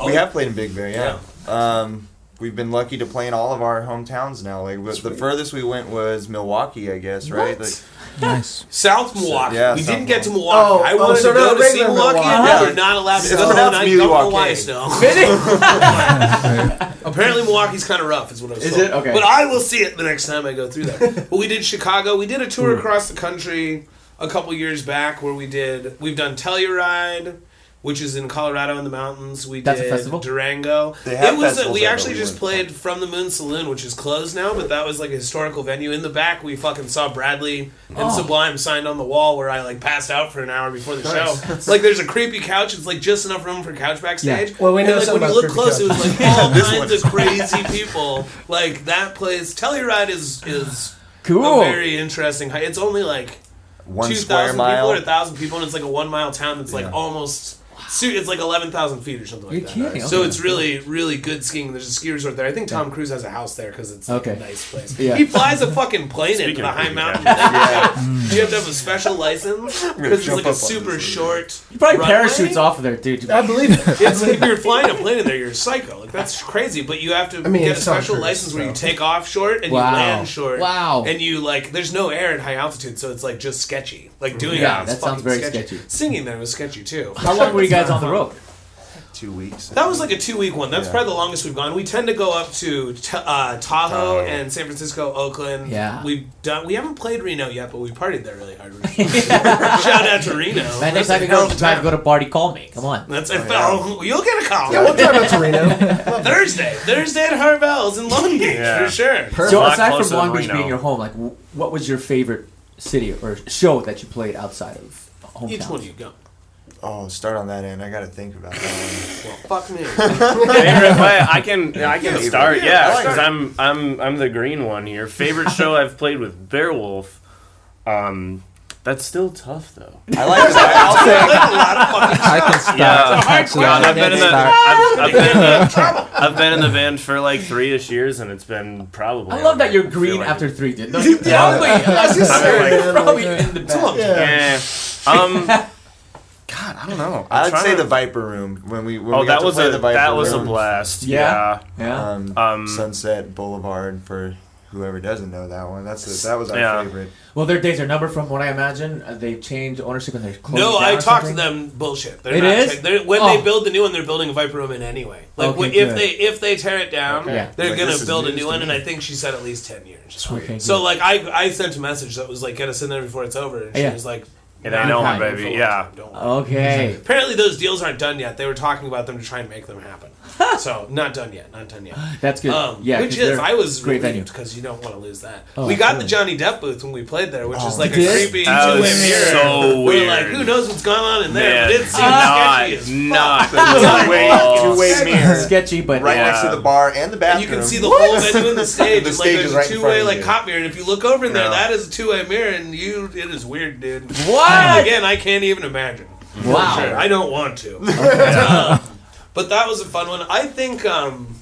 Oh, we have played in Big Bear, yeah. Um, we've been lucky to play in all of our hometowns now. Like the furthest we went was Milwaukee, I guess, right? What? Like, Nice. South Milwaukee. yeah, we South didn't get to Milwaukee. Milwaukee. Oh, I oh, wanted so to go to see Milwaukee, Milwaukee. and we Yeah. were not allowed to It's go. pronounced and I don't know why Milwaukee. still. Apparently, Milwaukee's kind of rough, is what I was Is told. it? Okay. But I will see it the next time I go through there. but we did Chicago. We did a Hmm. tour across the country a couple years back where we did. We've done Telluride, which is in Colorado in the mountains. We That's a did festival? Durango. They have it was. A, festivals we there, actually but we just wouldn't played from the Moon Saloon, which is closed now, but that was like a historical venue. In the back, we fucking saw Bradley and Oh. Sublime signed on the wall where I like passed out for an hour before the Nice. show. like, there's a creepy couch. It's like just enough room for couch backstage. Yeah. Well, we And, know like, something when you about look creepy close, it was like all This kinds of crazy people. Like that place, Telluride is is Cool. a very interesting. height. It's only like one two square thousand people mile. or a thousand people, and it's like a one mile town that's like Yeah. almost. Su- It's like eleven thousand feet or something like You're that. kidding, So okay. it's really, really good skiing. There's a ski resort there. I think Tom Cruise has a house there because it's like a nice place. Yeah. He flies a fucking plane into the high creepy mountain. Yeah. You mm. have to have a special license because it's like a super short. You probably runway. parachutes off of there, dude. I believe it. It's if you're flying a plane in there, you're a psycho. Like that's crazy. But you have to I mean, get a special Cruise, license where you take off short and Wow. you land short. Wow. And you like, there's no air at high altitude, so it's like just sketchy. Like doing Yeah, it. is that sounds fucking very sketchy. Singing there was sketchy too. How long were you guys on the road? Two weeks. That was like a two week one. That's Yeah. probably the longest we've gone. We tend to go up to t- uh, Tahoe Tahoe. and San Francisco, Oakland. Yeah. we've done. We haven't played Reno yet, but we partied there really hard. Shout out to Reno. Man, next That's time a you hell go, of a time to time. go to party, call me. Come on. That's it. yeah. Oh, you'll get a call. Yeah, we'll talk about Torino. Thursday, Thursday at Harvelle's in Long Beach Yeah. for sure. Perfect. So lot aside closer from Long than Beach Reno. being your home, like, w- what was your favorite city or show that you played outside of hometown? Each one you go. Oh, start on that end. I got to think about that. Well, fuck me. Favorite play? I can I can Yeah, start. yeah, Yeah, I like because that. I'm I'm I'm the green one here. Favorite show I've played with Bearwolf. Um, that's still tough though. I like that. I'll say a lot of fucking I can start. Yeah. Actually, God, I I've been in the start. I've, I've been in the I've been in the band for like three ish years, and it's been probably. I love that you're green like- after three, dude. No, you're Yeah. probably, I was just saying, probably in the back. Yeah. Yeah. Um, I don't know. I'm I'd say to- the Viper Room when we when Oh, we got that to was play a the Viper Room. that was a Room. blast. Yeah? Yeah. Yeah. Um, Um, Sunset Boulevard for whoever doesn't know that one. That's the, that was our Yeah. favorite. Well, their days are numbered from what I imagine. Uh, they've changed ownership and they're closing No, down I or talked to them. Bullshit. They're It not is? They're, when Oh. they build the new one, they're building a Viper Room in anyway. Like Okay, when- if good. they if they tear it down, Okay. Yeah. they're Like, gonna build a new one. And. I think she said at least ten years. Okay, So like I I sent a message that was like get us in there before it's over, and she Yeah. was like, It "Nah, ain't I'm over, fine for baby." Yeah. time, don't worry." Okay. Apparently those deals aren't done yet. They were talking about them to try and make them happen. so not done yet. Not done yet. That's good. Um, yeah, which 'cause is I was great venue. relieved because you don't want to lose that. Oh, we got the. Johnny Depp booth when we played there, which is Oh, like a did? creepy That two-way was mirror. so We're like, weird. who knows what's going on in there? Man, but it seems not, sketchy as not, Two way Oh. two way mirror sketchy, but right Yeah. next to the bar and the And bathroom. you can see the whole venue in the stage. The and, stage is there's right a in front two-way like cop mirror, and if you look over in there, that is a two-way mirror, and you, it is weird, dude. What? Again, I can't even imagine. Wow. I don't want to. But that was a fun one. I think um,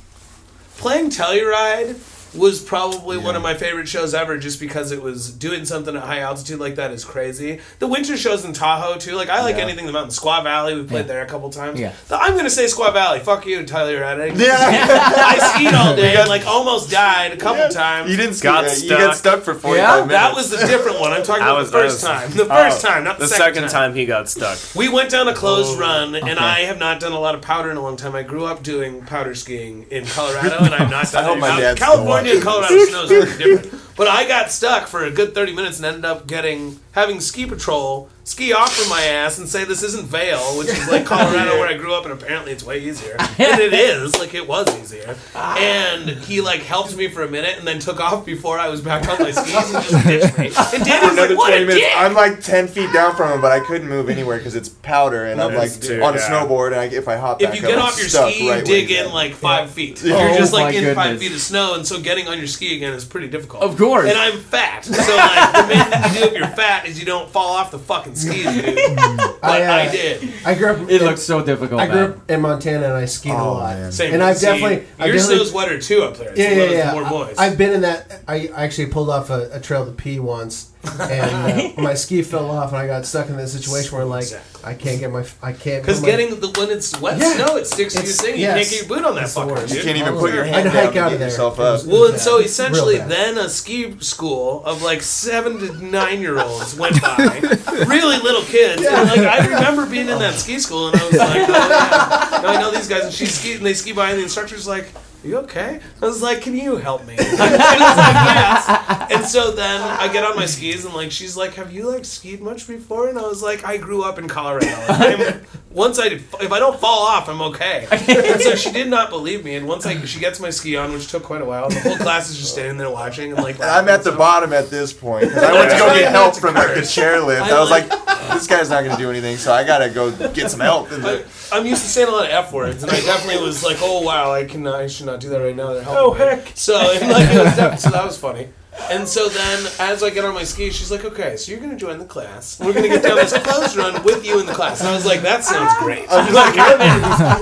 playing Telluride was probably one of my favorite shows ever just because it was doing something at high altitude like that is crazy. The winter shows in Tahoe too. Like I like Yeah. anything the mountain. Squaw Valley, we played Yeah. there a couple times. Yeah. So I'm gonna say Squaw Valley. Fuck you, Telluride. Yeah. I skied all day and like almost died a couple times. You didn't Got ski, you got stuck for 45 Yeah? minutes. that was the different one. I'm talking about was- the first was- time. The first Oh, time, not the, The second time he got stuck. we went down a closed Oh, run, and. I have not done a lot of powder in a long time. I grew up doing powder skiing in Colorado, and I've not done I hope it. my Now, dad's California and Colorado snow is really different. But I got stuck for a good 30 minutes and ended up getting having ski patrol ski off from my ass and say this isn't Vail, which is like Colorado where I grew up, and apparently it's way easier. And it is, like it was easier. And he like helped me for a minute and then took off before I was back on my skis and just ditched me. And Danny was Another like, "What 20 a minutes. dick!" I'm like 10 feet down from him, but I couldn't move anywhere because it's powder, and I'm like too- on a yeah. snowboard, and I, if I hop back if you up, get I'm off your ski, you right dig in at. like five feet. Yeah. Oh you're Oh just like my in five feet of snow, and so getting on your ski again is pretty difficult. Of course. And I'm fat, so like the main thing you do if you're fat is you don't fall off the fucking skis, dude. But I, uh, I did. I grew up. It in, looks so difficult. I grew man. up in Montana and I skied a Oh, lot. man. Same. And I've See, definitely- I've your definitely- snow's wetter too up there. Yeah, It's yeah, one of yeah. More moist. I've been in that. I actually pulled off a, a trail to pee once, and uh, my ski fell off, and I got stuck in this situation where like Exactly. I can't get my I can't because put my- getting the when it's wet Yeah. snow, it sticks to your It's- thing. You can't get your boot on that It's fucker. You can't even put your I'd hand hike down to out get of there. yourself It was- up. Well, and bad. so essentially, then a ski school of like seven to nine year olds went by, really little kids, and like I remember being in that ski school, and I was like, oh, yeah. now I know these guys, and she ski, and they ski by, and the instructor's like. Are you okay? I was like, "Can you help me?" And she like, "Yes." And so then I get on my skis, and like she's like, "Have you like skied much before?" And I was like, "I grew up in Colorado. Like, I'm- once I if I don't fall off, I'm okay." And so she did not believe me. And once I she gets my ski on, which took quite a while, the whole class is just standing there watching and like. I'm at the laughing. bottom at this point 'cause I went to go get help from like, the chairlift. I I was like- like, this guy's not going to do anything, so I got to go get some help. And I, the, I'm used to saying a lot of f words, and I definitely was like, "Oh wow, I can I should not do that right now." They're helping Oh, me. heck. So and, like it was def- so that was funny. And so then, as I get on my skis, she's like, "Okay, so you're gonna join the class. We're gonna get down this closed run with you in the class." And I was like, "That sounds great." Like,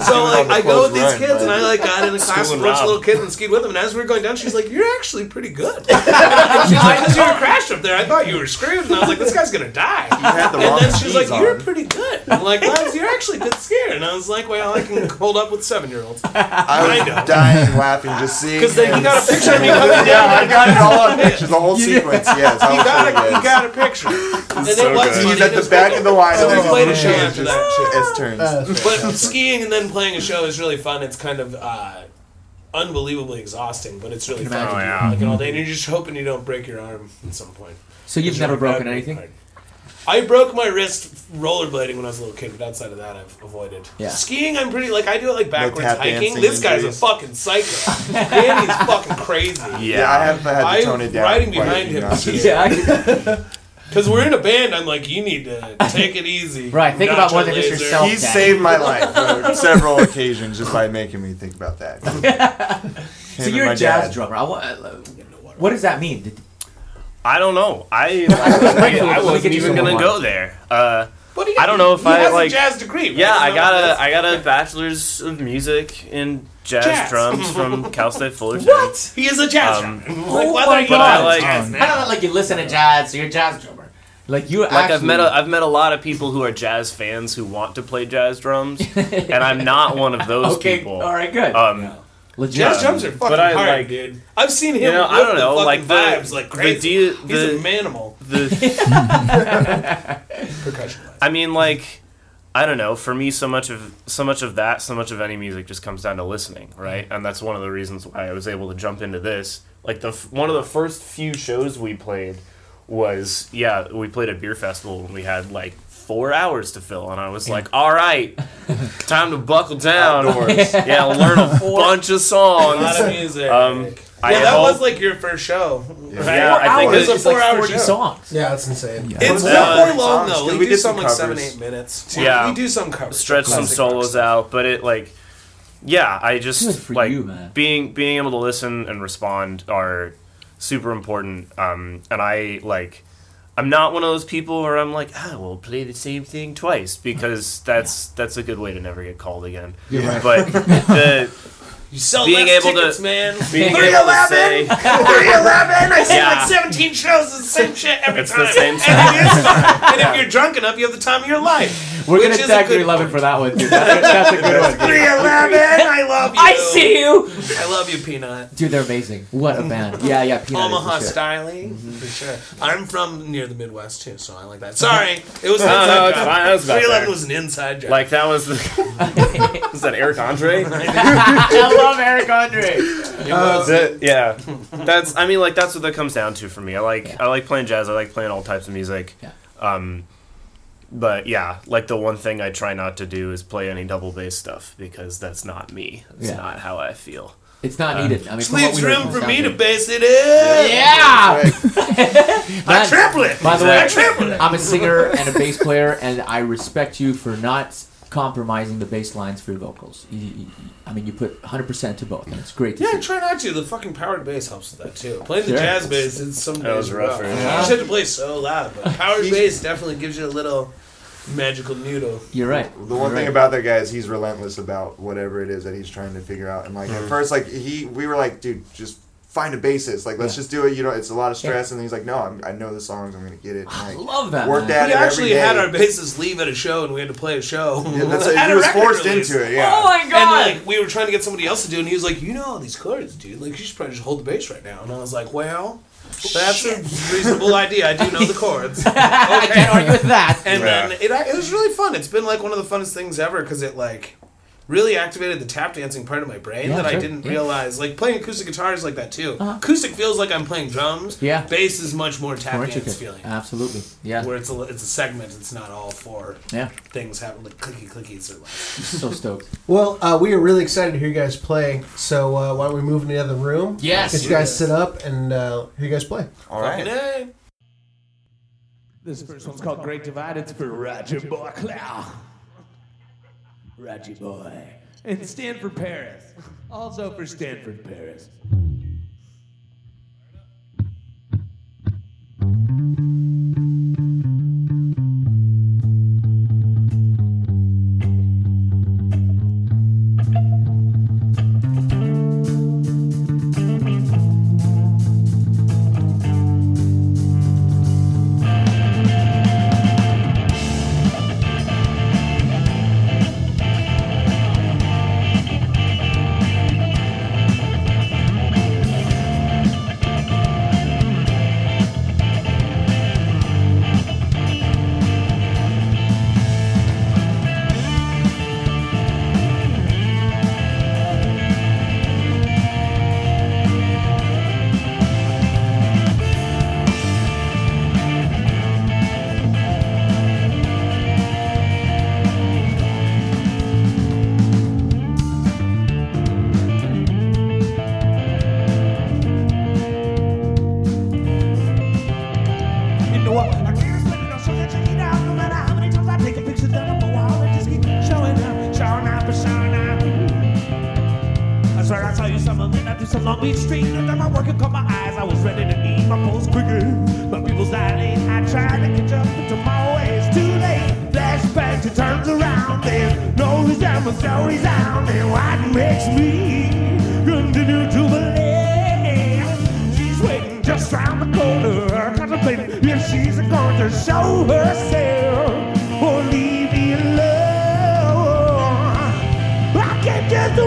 so like I go with these kids, and I like got in a class with a bunch of little kids and skied with them. And as we were going down, she's like, "You're actually pretty good." And she's like, "Cause you were crashed up there. I thought you were screwed." And I was like, "This guy's gonna die." the And then she's like, "You're pretty good." I'm like, "Well, you're actually a good skier." And I was like, "Well, I can hold up with seven year olds." I was dying laughing just seeing. Because then he got a picture of me coming down. I got it all on pictures. The whole sequence. Yes, He got show a, you he got a picture. And so it was good. He's at the back of the line. So and we there's played a these show hands after just that, S turns. Uh, But skiing and then playing a show is really fun. It's kind of uh, unbelievably exhausting, but it's really fun. imagine. Oh, yeah. Like all day, and you're just hoping you don't break your arm at some point. So you've never broken bad. anything? I broke my wrist rollerblading when I was a little kid, but outside of that, I've avoided. Yeah. Skiing, I'm pretty like I do it like backwards tap hiking. dancing This guy's a injuries. fucking psycho. Danny's fucking crazy. Yeah, I have had to I'm tone it down. riding quite a behind few him. notches. Yeah. I- Because we're in a band, I'm like, you need to take it easy. Right, think about Nacho more than just laser. yourself. He's Daddy. saved my life on several occasions just by making me think about that. so you're a jazz dad. drummer. I wa- uh, what does that mean? Did- I don't know. I I, Let me wasn't even gonna go there. Uh, What do you I don't know if he I, has like- a jazz degree. right? yeah, I don't got know a got a bachelor's of music in jazz, Jazz. drums from Cal State Fullerton. What? He is a jazz Um, drummer. Oh Like, whether you But God. I like I don't know, like you listen to jazz, so you're a jazz drummer. Like you Like actually, I've met a, I've met a lot of people who are jazz fans who want to play jazz drums, and I'm not one of those okay, people. all right, good. Um, Legit. Jazz drums are fucking But I hard, like- dude. I've seen him. You know, I don't the know, fucking like the- vibes like the crazy. de- He's the- a manimal. the Percussion. I mean, like, I don't know. For me, so much of so much of that, so much of any music just comes down to listening, right? And that's one of the reasons why I was able to jump into this. Like the one of the first few shows we played was yeah, we played a beer festival and we had like four hours to fill, and I was like, all right, time to buckle down. Outdoors. Yeah, learn a bunch of A songs. lot of music. Um, yeah, I that hope- was like your first show. Right? Yeah, I think It was a It's like four-hour 40 show. songs. Yeah, that's insane. It's Uh, not very long though. though. 'cause We, we do did some some like seven, eight minutes. Yeah. we do some covers. stretch some solos rock out, but it like yeah, I just for like you, man. being being able to listen and respond are super important. Um, and I like I'm not one of those people where I'm like, ah, we'll play the same thing twice because that's that's a good way to never get called again. You're right. But the You sell Being less able to- man. being able to say 311. I see Yeah. like 17 shows. of the same shit every It's the time. same And, it is fun. and if you're drunk enough, you have the time of your life. We're gonna is tag 311 for that one, dude. That's a, that's a good one. 311. I love you. I see you, I love you, P-Nut. dude. They're amazing. What a band. Yeah, yeah. P-Nut is Omaha the shit. styling, for sure. I'm from near the Midwest too, so I like that. Sorry, it was an No, inside no, it's job. fine. That was 311 there. was an inside job. like that was The, was that Eric Andre? I love Eric Andre. That- yeah, that's. I mean, like that's what that comes down to for me. I like I like playing jazz. I like playing all types of music. Yeah. Um, but yeah, like the one thing I try not to do is play any double bass stuff because that's not me. It's Yeah. not how I feel. It's not um, needed. I mean, Which from what leaves room for me to bass it in. Yeah. I Man, triple it. By the way, I triple. I'm a singer and a bass player, and I respect you for not compromising the bass lines for your vocals. You, you, I mean, you put 100% to both, and it's great to Yeah, see. try not to. The fucking powered bass helps with that too. Playing the Sure. jazz bass is some That was days rough, rough. right? You Yeah. just have to play so loud, but powered bass definitely gives you a little magical noodle. You're right. The one You're thing right. about that guy is he's relentless about whatever it is that he's trying to figure out. And like at mm-hmm. first, like he, we were like, dude, just find a bassist. Like let's Yeah. just do it. You know, it's a lot of stress. And he's like, no, I'm, I know the songs. I'm gonna get it. And, I like, love that. worked man. at We it actually every had our bassist leave at a show, and we had to play a show. Yeah, that's At he a was forced release. into it. Yeah. Oh my god! And like we were trying to get somebody else to do, it, and he was like, "You know all these chords, dude. Like you should probably just hold the bass right now." And I was like, "Well, that's a reasonable idea. I do know the chords." I can't argue with that. And Yeah. then it, it was really fun. It's been like one of the funnest things ever because it like really activated the tap dancing part of my brain Yeah, that I didn't Yeah. realize. Like playing acoustic guitar is like that too. Uh-huh. Acoustic feels like I'm playing drums. Yeah. Bass is much more tap More dance intricate. feeling. Absolutely. Yeah. Where it's a it's a segment. It's not all four Yeah. things happen like clicky clickies or like. So stoked. Well, uh, we are really excited to hear you guys play. So uh, why don't we move into the other room? Yes. Get you guys sit up and uh, hear you guys play. All right. Fucking This first one's called Great Divide. It's for Roger Boy Roger Boy. And Stanford Paris. Also for Stanford Paris.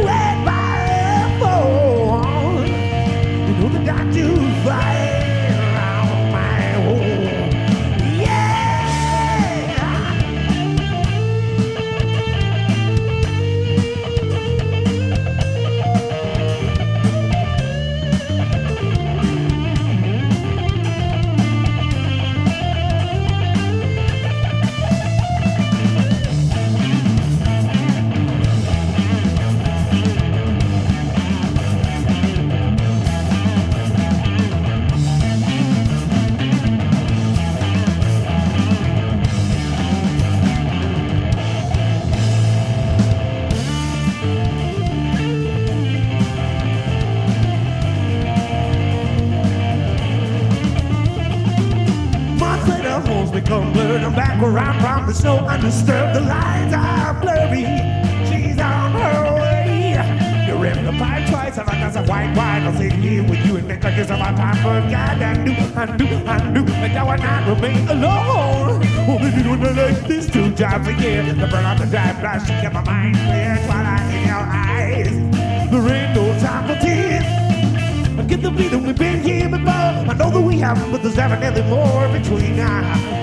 Can't just by phone. You know that I become blurred. I'm back where I'm from. There's no undisturbed. The lines are blurry. She's on her way. You rim the pipe twice, and I got some white wine. I'll sit here with you and make like this on my time for God. I knew, I knew, I knew that I would not remain alone. Only doing the like this two jobs a year. The burn out the drive flash to get my mind clear. While I in your eyes, there ain't no time for tears. I get the feeling we've been here before. I know that we haven't, but there's evidently more between us.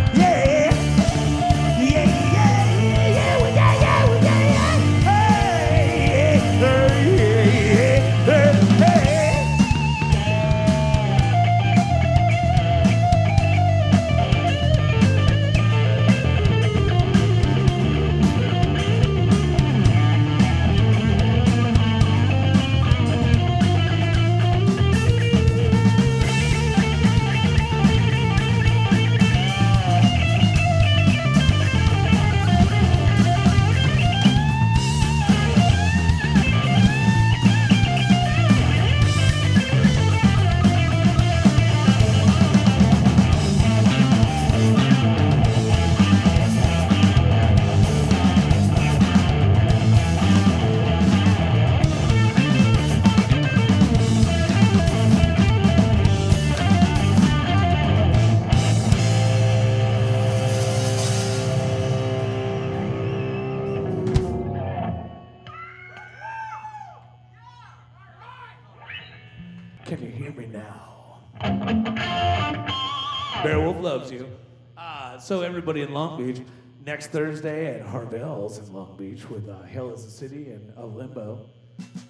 so everybody in Long Beach, next Thursday at Harvelle's in Long Beach with uh, Hell is a City and Of Limbo.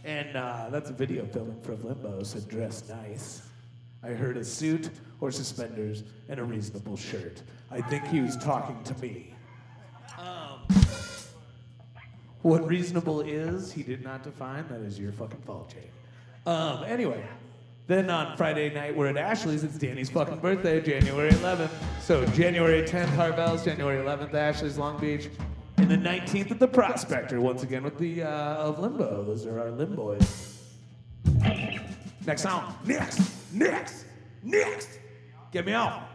And uh, that's a video filming from Limbo, so dress nice. I heard a suit or suspenders and a reasonable shirt. I think he was talking to me. Um, what reasonable is, he did not define. That is your fucking fault, Jake. Um, anyway, then on Friday night, we're at Ashley's. It's Danny's fucking birthday, January 11th. So January 10th, Harvelle's, January 11th, Ashley's, Long Beach. And the 19th at the Prospector, once again with the uh, of Limbo. Those are our Limboys. Next song. Next, next, next. Get me out.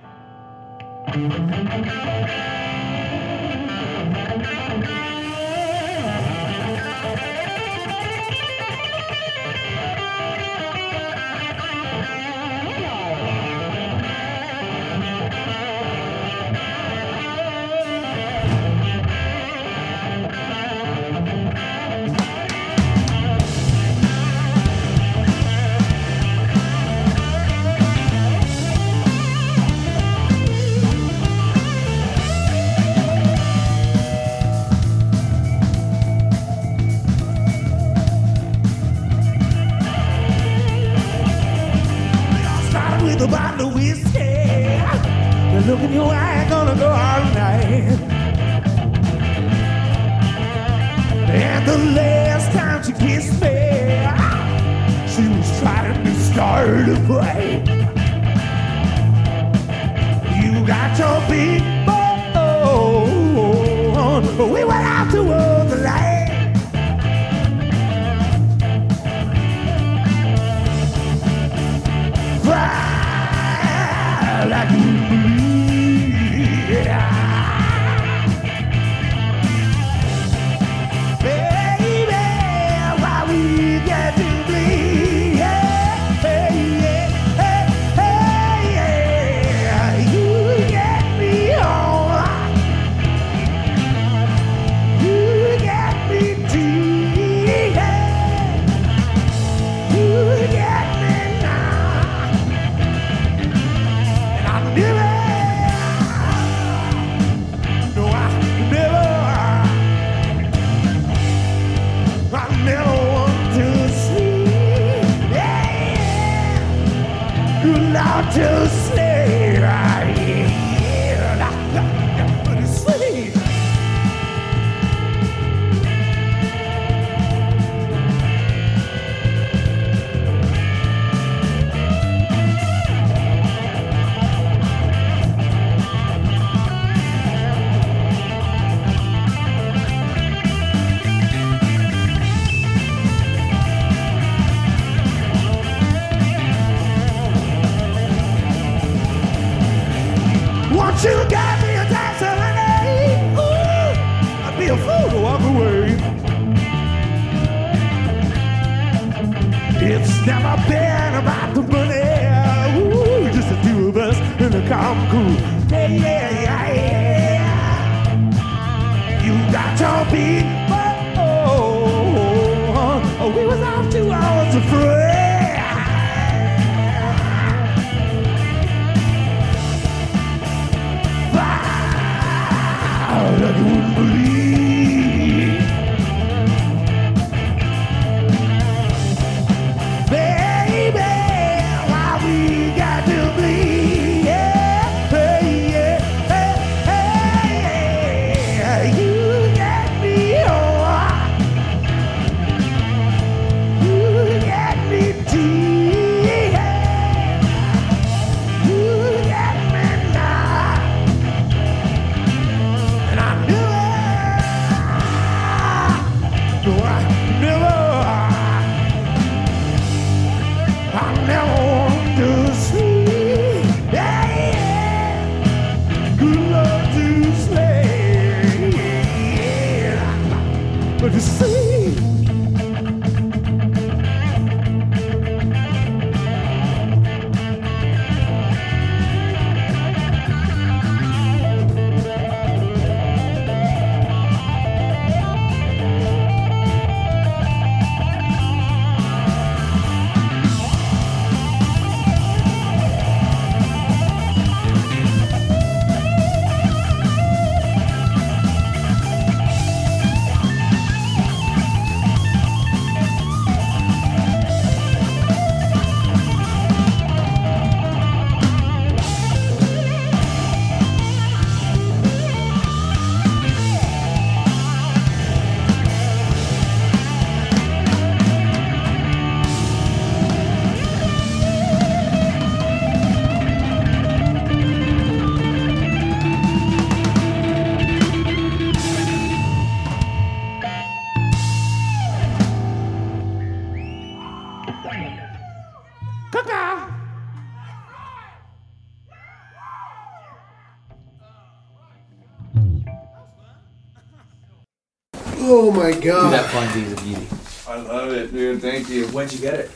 My Dude, god. that Fonzie's a beauty. I love it, dude. Thank you. When'd you get it?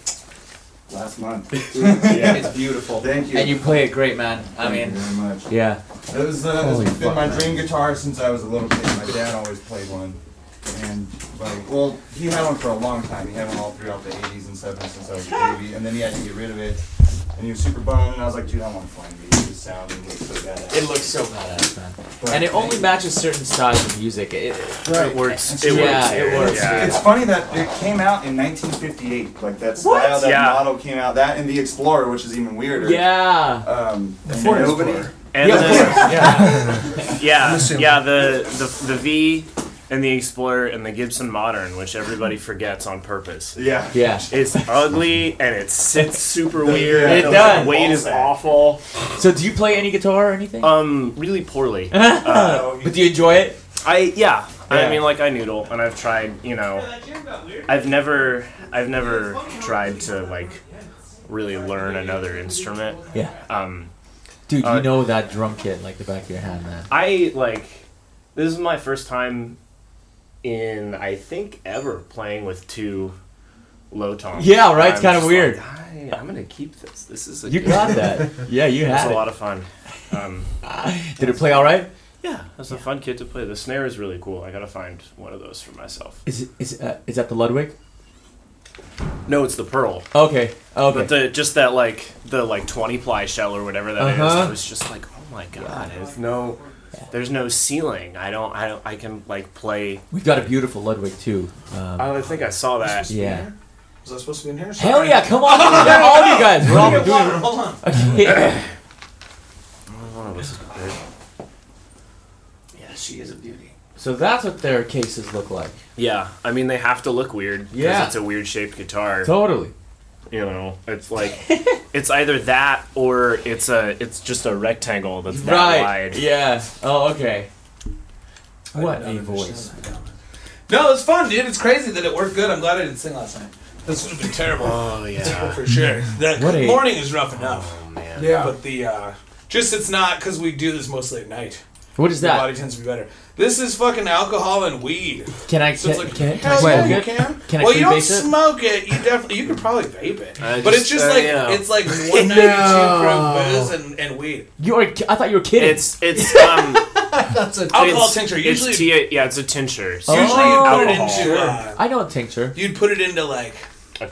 Last month. It's beautiful. Thank you. And you play it great, man. I Thank mean, you very much. yeah. It was uh, Holy it's been fuck, my man. dream guitar since I was a little kid. My dad always played one, and like, well, he had one for a long time. He had one all throughout the '80s and stuff since I was a baby, and then he had to get rid of it, and he was super bummed. And I was like, dude, I want to find these. The sound and looks so badass. It looks so badass, man. But- And it only matches certain styles of music. It, It works. It true. works. Yeah, it works. Yeah. It's funny that it came out in 1958. Like that style, that Yeah. model came out. That and the Explorer, which is even weirder. yeah. Um, and Ford nobody. Explorer. And Yeah, of then, Yeah. yeah, yeah, the, the the V and the Explorer and the Gibson Modern, which everybody forgets on purpose. Yeah. Yeah. It's ugly and it sits super The- weird. yeah, It the does. Weight is awful. So do you play any guitar or anything? Um, really poorly. but do you enjoy it? I yeah. Yeah. I mean, like I noodle, and I've tried. You know, I've never, I've never tried to like really learn another instrument. Yeah. Um, Dude, Uh, you know that drum kit like the back of your hand, man. I like this is my first time in I think ever playing with two low toms. Yeah, right? It's I'm kinda weird. Like, I'm gonna keep this. This is a You good- got that. Yeah, you It's had a it. lot of fun. Um, Did it play all right? yeah, it's a fun kit to play. The snare is really cool. I gotta find one of those for myself. Is it is uh, is that the Ludwig? No, it's the Pearl. Okay. Okay. But the just that like the like twenty ply shell or whatever that is, Uh-huh. I was just like, oh my god, there's no, there's no ceiling. I don't, I don't, I can like play. We've got a beautiful Ludwig too. Um, I think I saw that. yeah. Was I supposed to be in here? Hell yeah, come on. all you guys. We're all doing water, Hold on. Okay. One of us is prepared. Yeah, she is a beauty. So that's what their cases look like. Yeah, I mean they have to look weird because Yeah. it's a weird shaped guitar. Totally. You know, it's like it's either that or it's a it's just a rectangle that's that right. wide. Yeah. Oh, okay. I What a voice. No, it's fun, dude. It's crazy that it worked good. I'm glad I didn't sing last night. This would have been terrible. Oh yeah. for sure. The a- morning is rough enough. Oh man. Yeah. But the uh just it's not because we do this mostly at night. What is The that? body tends to be better. This is fucking alcohol and weed. Can I So can, it's like, can, can I hell smoke yeah, you it? can. Can I well, you don't it? smoke it. You definitely you could probably vape it, I but it's just, just uh, like you know. it's like one ninety two No. proof booze and, and weed. You are, I thought you were kidding. It's it's um That's a Alcohol it's, tincture. it's Usually, yeah, it's a tincture. So Oh. usually you'd put it Alcohol. into uh, I know a tincture. you'd put it into like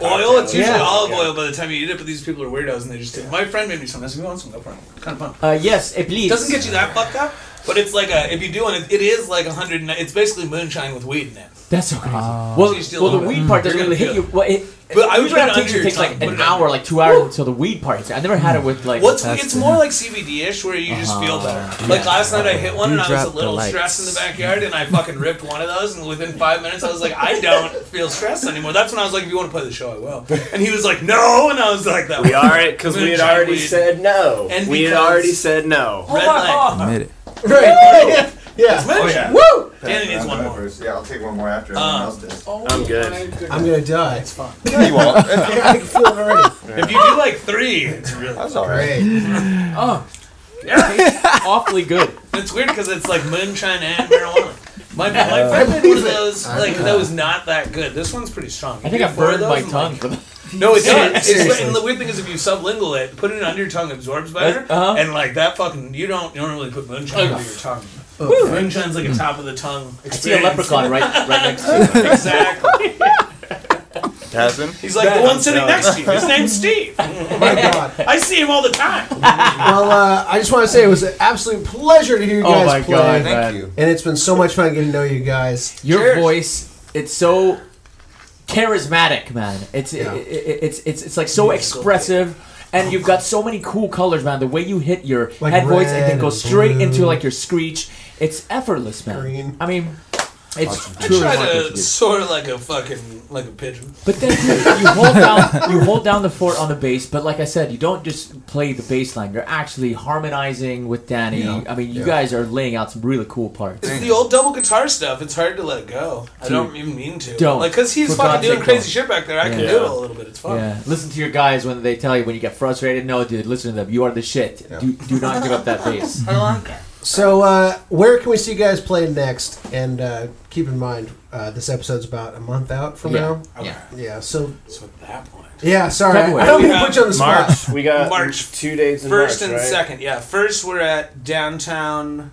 oil. It's usually Yeah. olive Yeah. oil by the time you eat it. But these people are weirdos and they just take. My friend made me some. I said, "You want some? Go for it. Kind of fun." Uh, yes, eh, please. Doesn't get you that fucked up, but it's like a if you do it, it is like a hundred. It's basically moonshine with weed in it. That's so crazy. Ah. well, So well, the weed part doesn't really gonna hit you. Well, it, But I would usually put it on under tincture your takes tongue, like an hour, like two hours until the weed part. hits. I never had it with like. What's That's it's more like CBD-ish where you just feel better. Like last night I hit one You and I was a little stressed in the backyard and I fucking ripped one of those and within five minutes I was like, I don't feel stressed anymore. That's when I was like, if you want to play the show, I will. And he was like, no, and I was like, that We are it because we had already weed. said no. And we had already said no. red light. Admit it. right. yeah. It's moonshine. yeah. Woo! Danny needs one more. First. Yeah, I'll take one more after everyone Um, else does. I'm good. I'm gonna die. It's fine. No, you won't. I can feel it already. If you do like three, it's really That's all right. Great. Oh, yeah. awfully good. It's weird because it's like moonshine and marijuana. My, my friend made one of those like that was not that good. This one's pretty strong. I think I get four of burned my tongue like- for the. No, it does. It's, Seriously. and the weird thing is, if you sublingual it, put it under your tongue absorbs better, Uh-huh. and like that fucking you don't you don't really put moonshine under your tongue. Moonshine's like a top of the tongue. I see a leprechaun right, right next to you. exactly. Hasn't? He's like the one sitting next to you. His name's Steve. oh My God. I see him all the time. Well, uh, I just want to say it was an absolute pleasure to hear you Oh guys my play. God, Thank man. you. And it's been so much fun getting to know you guys. Your Cheers. voice, it's so charismatic, man. It's Yeah. it, it, it's it's it's like so expressive. And you've got so many cool colors, man. The way you hit your Like head voice and red then go straight blue. into like your screech, it's effortless, man. Green. I mean, it's I try to to do. soar like a fucking like a pigeon. But then you, you hold down you hold down the fort on the bass. But like I said, you don't just play the bass line. You're actually harmonizing with Danny. Yeah. I mean, you Yeah. guys are laying out some really cool parts. It's the old double guitar stuff. It's hard to let go. I don't even mean to. Don't. Like, cause he's For fucking God's doing crazy don't. shit back there. I can do it a little bit. It's fun. Yeah, listen to your guys when they tell you when you get frustrated. No, dude, listen to them. You are the shit. Yeah. Do, do not give up that bass. I like it. So, uh, where can we see you guys play next? And uh, keep in mind, uh, this episode's about a month out from Yeah. now. Okay. Yeah. So, So at that point. yeah. Sorry, I, I don't mean to We put you on the spot. March. We got March. two days in First March, and right? second, yeah. First, we're at downtown.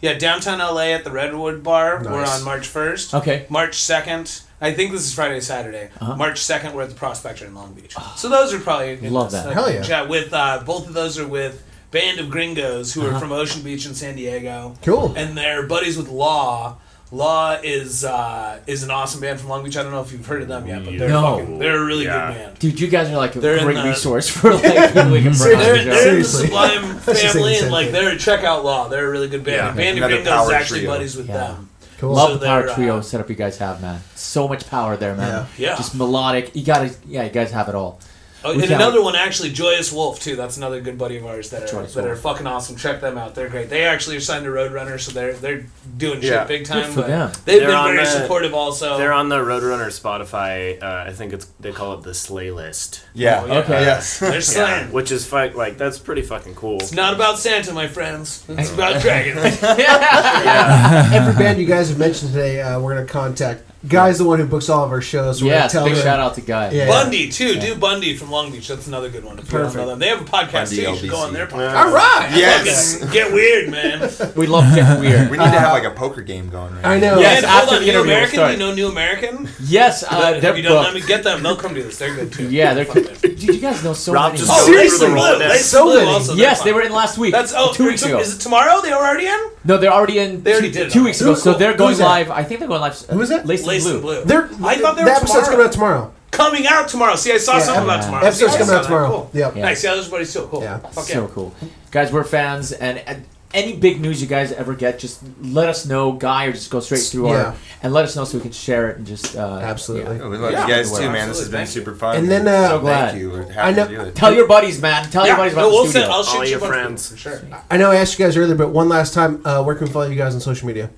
Yeah, downtown LA at the Redwood Bar. We're Nice. on March first. Okay. March second. I think this is Friday, Saturday. Uh-huh. March second, we're at the Prospector in Long Beach. So those are probably Love that. Hell yeah. Yeah, with uh, both of those are with Band of Gringos, who Uh-huh. are from Ocean Beach in San Diego, Cool. and they're buddies with Law. Law is uh, is an awesome band from Long Beach. I don't know if you've heard of them yet, but they're No. fucking, they're a really Yeah. good band. Dude, you guys are like a They're in great the- resource for like people we can bring on They're, the show. they're in the Seriously. Sublime I was family, the same and like thing. they're Check Out Law. They're a really good band. Yeah. And Band of Another Gringos is power actually trio. buddies with Yeah. them. Cool. Love So the power they're, uh, trio setup you guys have, man. So much power there, man. Yeah. Just melodic. You gotta, yeah, you guys have it all. Oh, and can't- another one actually, Joyous Wolf too. That's another good buddy of ours that are Joyous that are fucking awesome. Check them out. They're great. They actually are signed to Roadrunner, so they're they're doing shit Yeah. big time. Good for but them. They've They're been on very the- supportive also. They're on the Roadrunner Spotify. Uh, I think it's they call it the Slay List. Yeah. Oh, yeah. Okay. Yes. They're slaying. which is fu- like that's pretty fucking cool. It's not about Santa, my friends. It's about Dragon. Every band you guys have mentioned today, uh, we're gonna contact. Guy's the one who books all of our shows. We're Yes, big them- shout out to Guy. Yeah. Bundy too. Do Bundy from Long Beach. That's another good one. If you don't know Perfect. them, they have a podcast Bundy too. You should go on their podcast. All right. Yes. Fucking Get weird, man. We love getting weird. We need to have like a poker game going right I now. know. Yes, and hold after on, the New American. start. Do you know New American? Yes, uh, have they're you done? Let me get them. They'll come do this. They're good too. Yeah, they're. Fuck. Dude, you guys know so Rob many. just Oh, go Lace through and the Blue. Rolodex. So and Blue many. also. Yes, they're they fun. were in last week. That's oh, two weeks ago. Is it tomorrow? They were already in. No, they're already in. They already did two weeks ago. So they're going live. I think they're going live. Who is that? Lace, Lace and and Blue. Blue. They're, I thought they the were episode's tomorrow. coming out tomorrow. coming out tomorrow. See, I saw Yeah, something ep- about tomorrow. episode's See, I coming saw out that. tomorrow. Cool. Yep. Yeah. Nice. Yeah, everybody's too cool. Yeah. Fuck so yeah. cool, guys. We're fans, and, and any big news you guys ever get, just let us know, guy, or just go straight through Yeah. our and let us know so we can share it and just uh, Absolutely. Oh, we love Yeah. you guys too, Absolutely. man. This has been super fun. And then, uh, So glad. thank you. We're happy I know- to do it. Tell your buddies, man. Tell your Yeah, buddies no, about we'll the send. I'll shoot All you your a bunch of friends. people, for sure. I know I asked you guys earlier, but one last time, uh, where can we follow you guys on social media?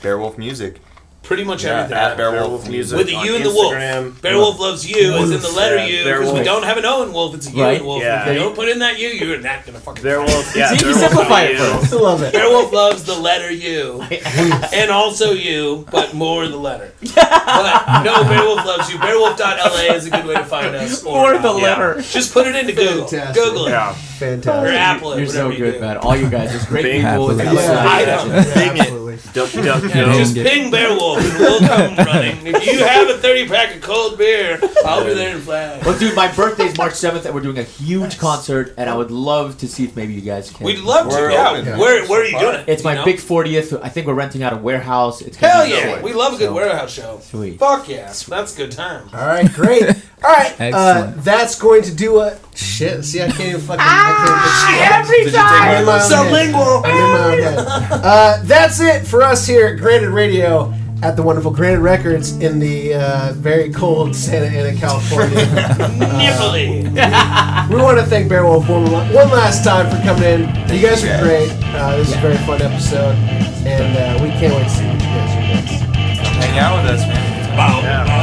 Bearwolf Music. Pretty much Yeah, everything. at Bearwolf Bearwolf Music. Music. With the U and the wolf. Instagram. Bearwolf loves you, as in the letter Yeah, U, because we don't have an O in wolf. It's a U Right. in wolf. Yeah. If you don't put in that U, you're not gonna fucking. Bearwolf. Yeah, See, you simplify it you. for. I love it. Bearwolf loves the letter U, and also you, but more the letter. But no, Bearwolf loves you. Bearwolf.la is a good way to find us. Or the uh, letter. Just put it into Google. Fantastic. Google it. Yeah. Or Fantastic. Apple it. You're so whatever you good, do. man. All you guys, it's great to Bing have Wolf. with Yeah, us. I yeah, know. Duck, duck, Yeah, just ping Bearwolf and we'll come running. If you have a 30 pack of cold beer, I'll be there in flash. Well, dude, my birthday's March 7th, and we're doing a huge concert, and I would love to see if maybe you guys can. We'd love to. We're Yeah. open. Where, where are you doing it? It's my You know? big 40th. I think we're renting out a warehouse. It's Hell yeah. sick. We love a good So, warehouse show. Sweet. Fuck yeah. That's good time. All right, great. All right, uh, Excellent. that's going to do it. Shit, see, I can't even fucking. I can't Did you take I'm in my my own head. I'm in my own head. Uh, that's it for us here at Granted Radio at the wonderful Granted Records in the uh, very cold Santa Ana, California. Nipply. we want to thank Bearwolf one, one last time for coming in. You guys are great. Uh, this is a very fun episode, and uh, we can't wait to see what you guys do next. Hang out with us, man. Bow, bow,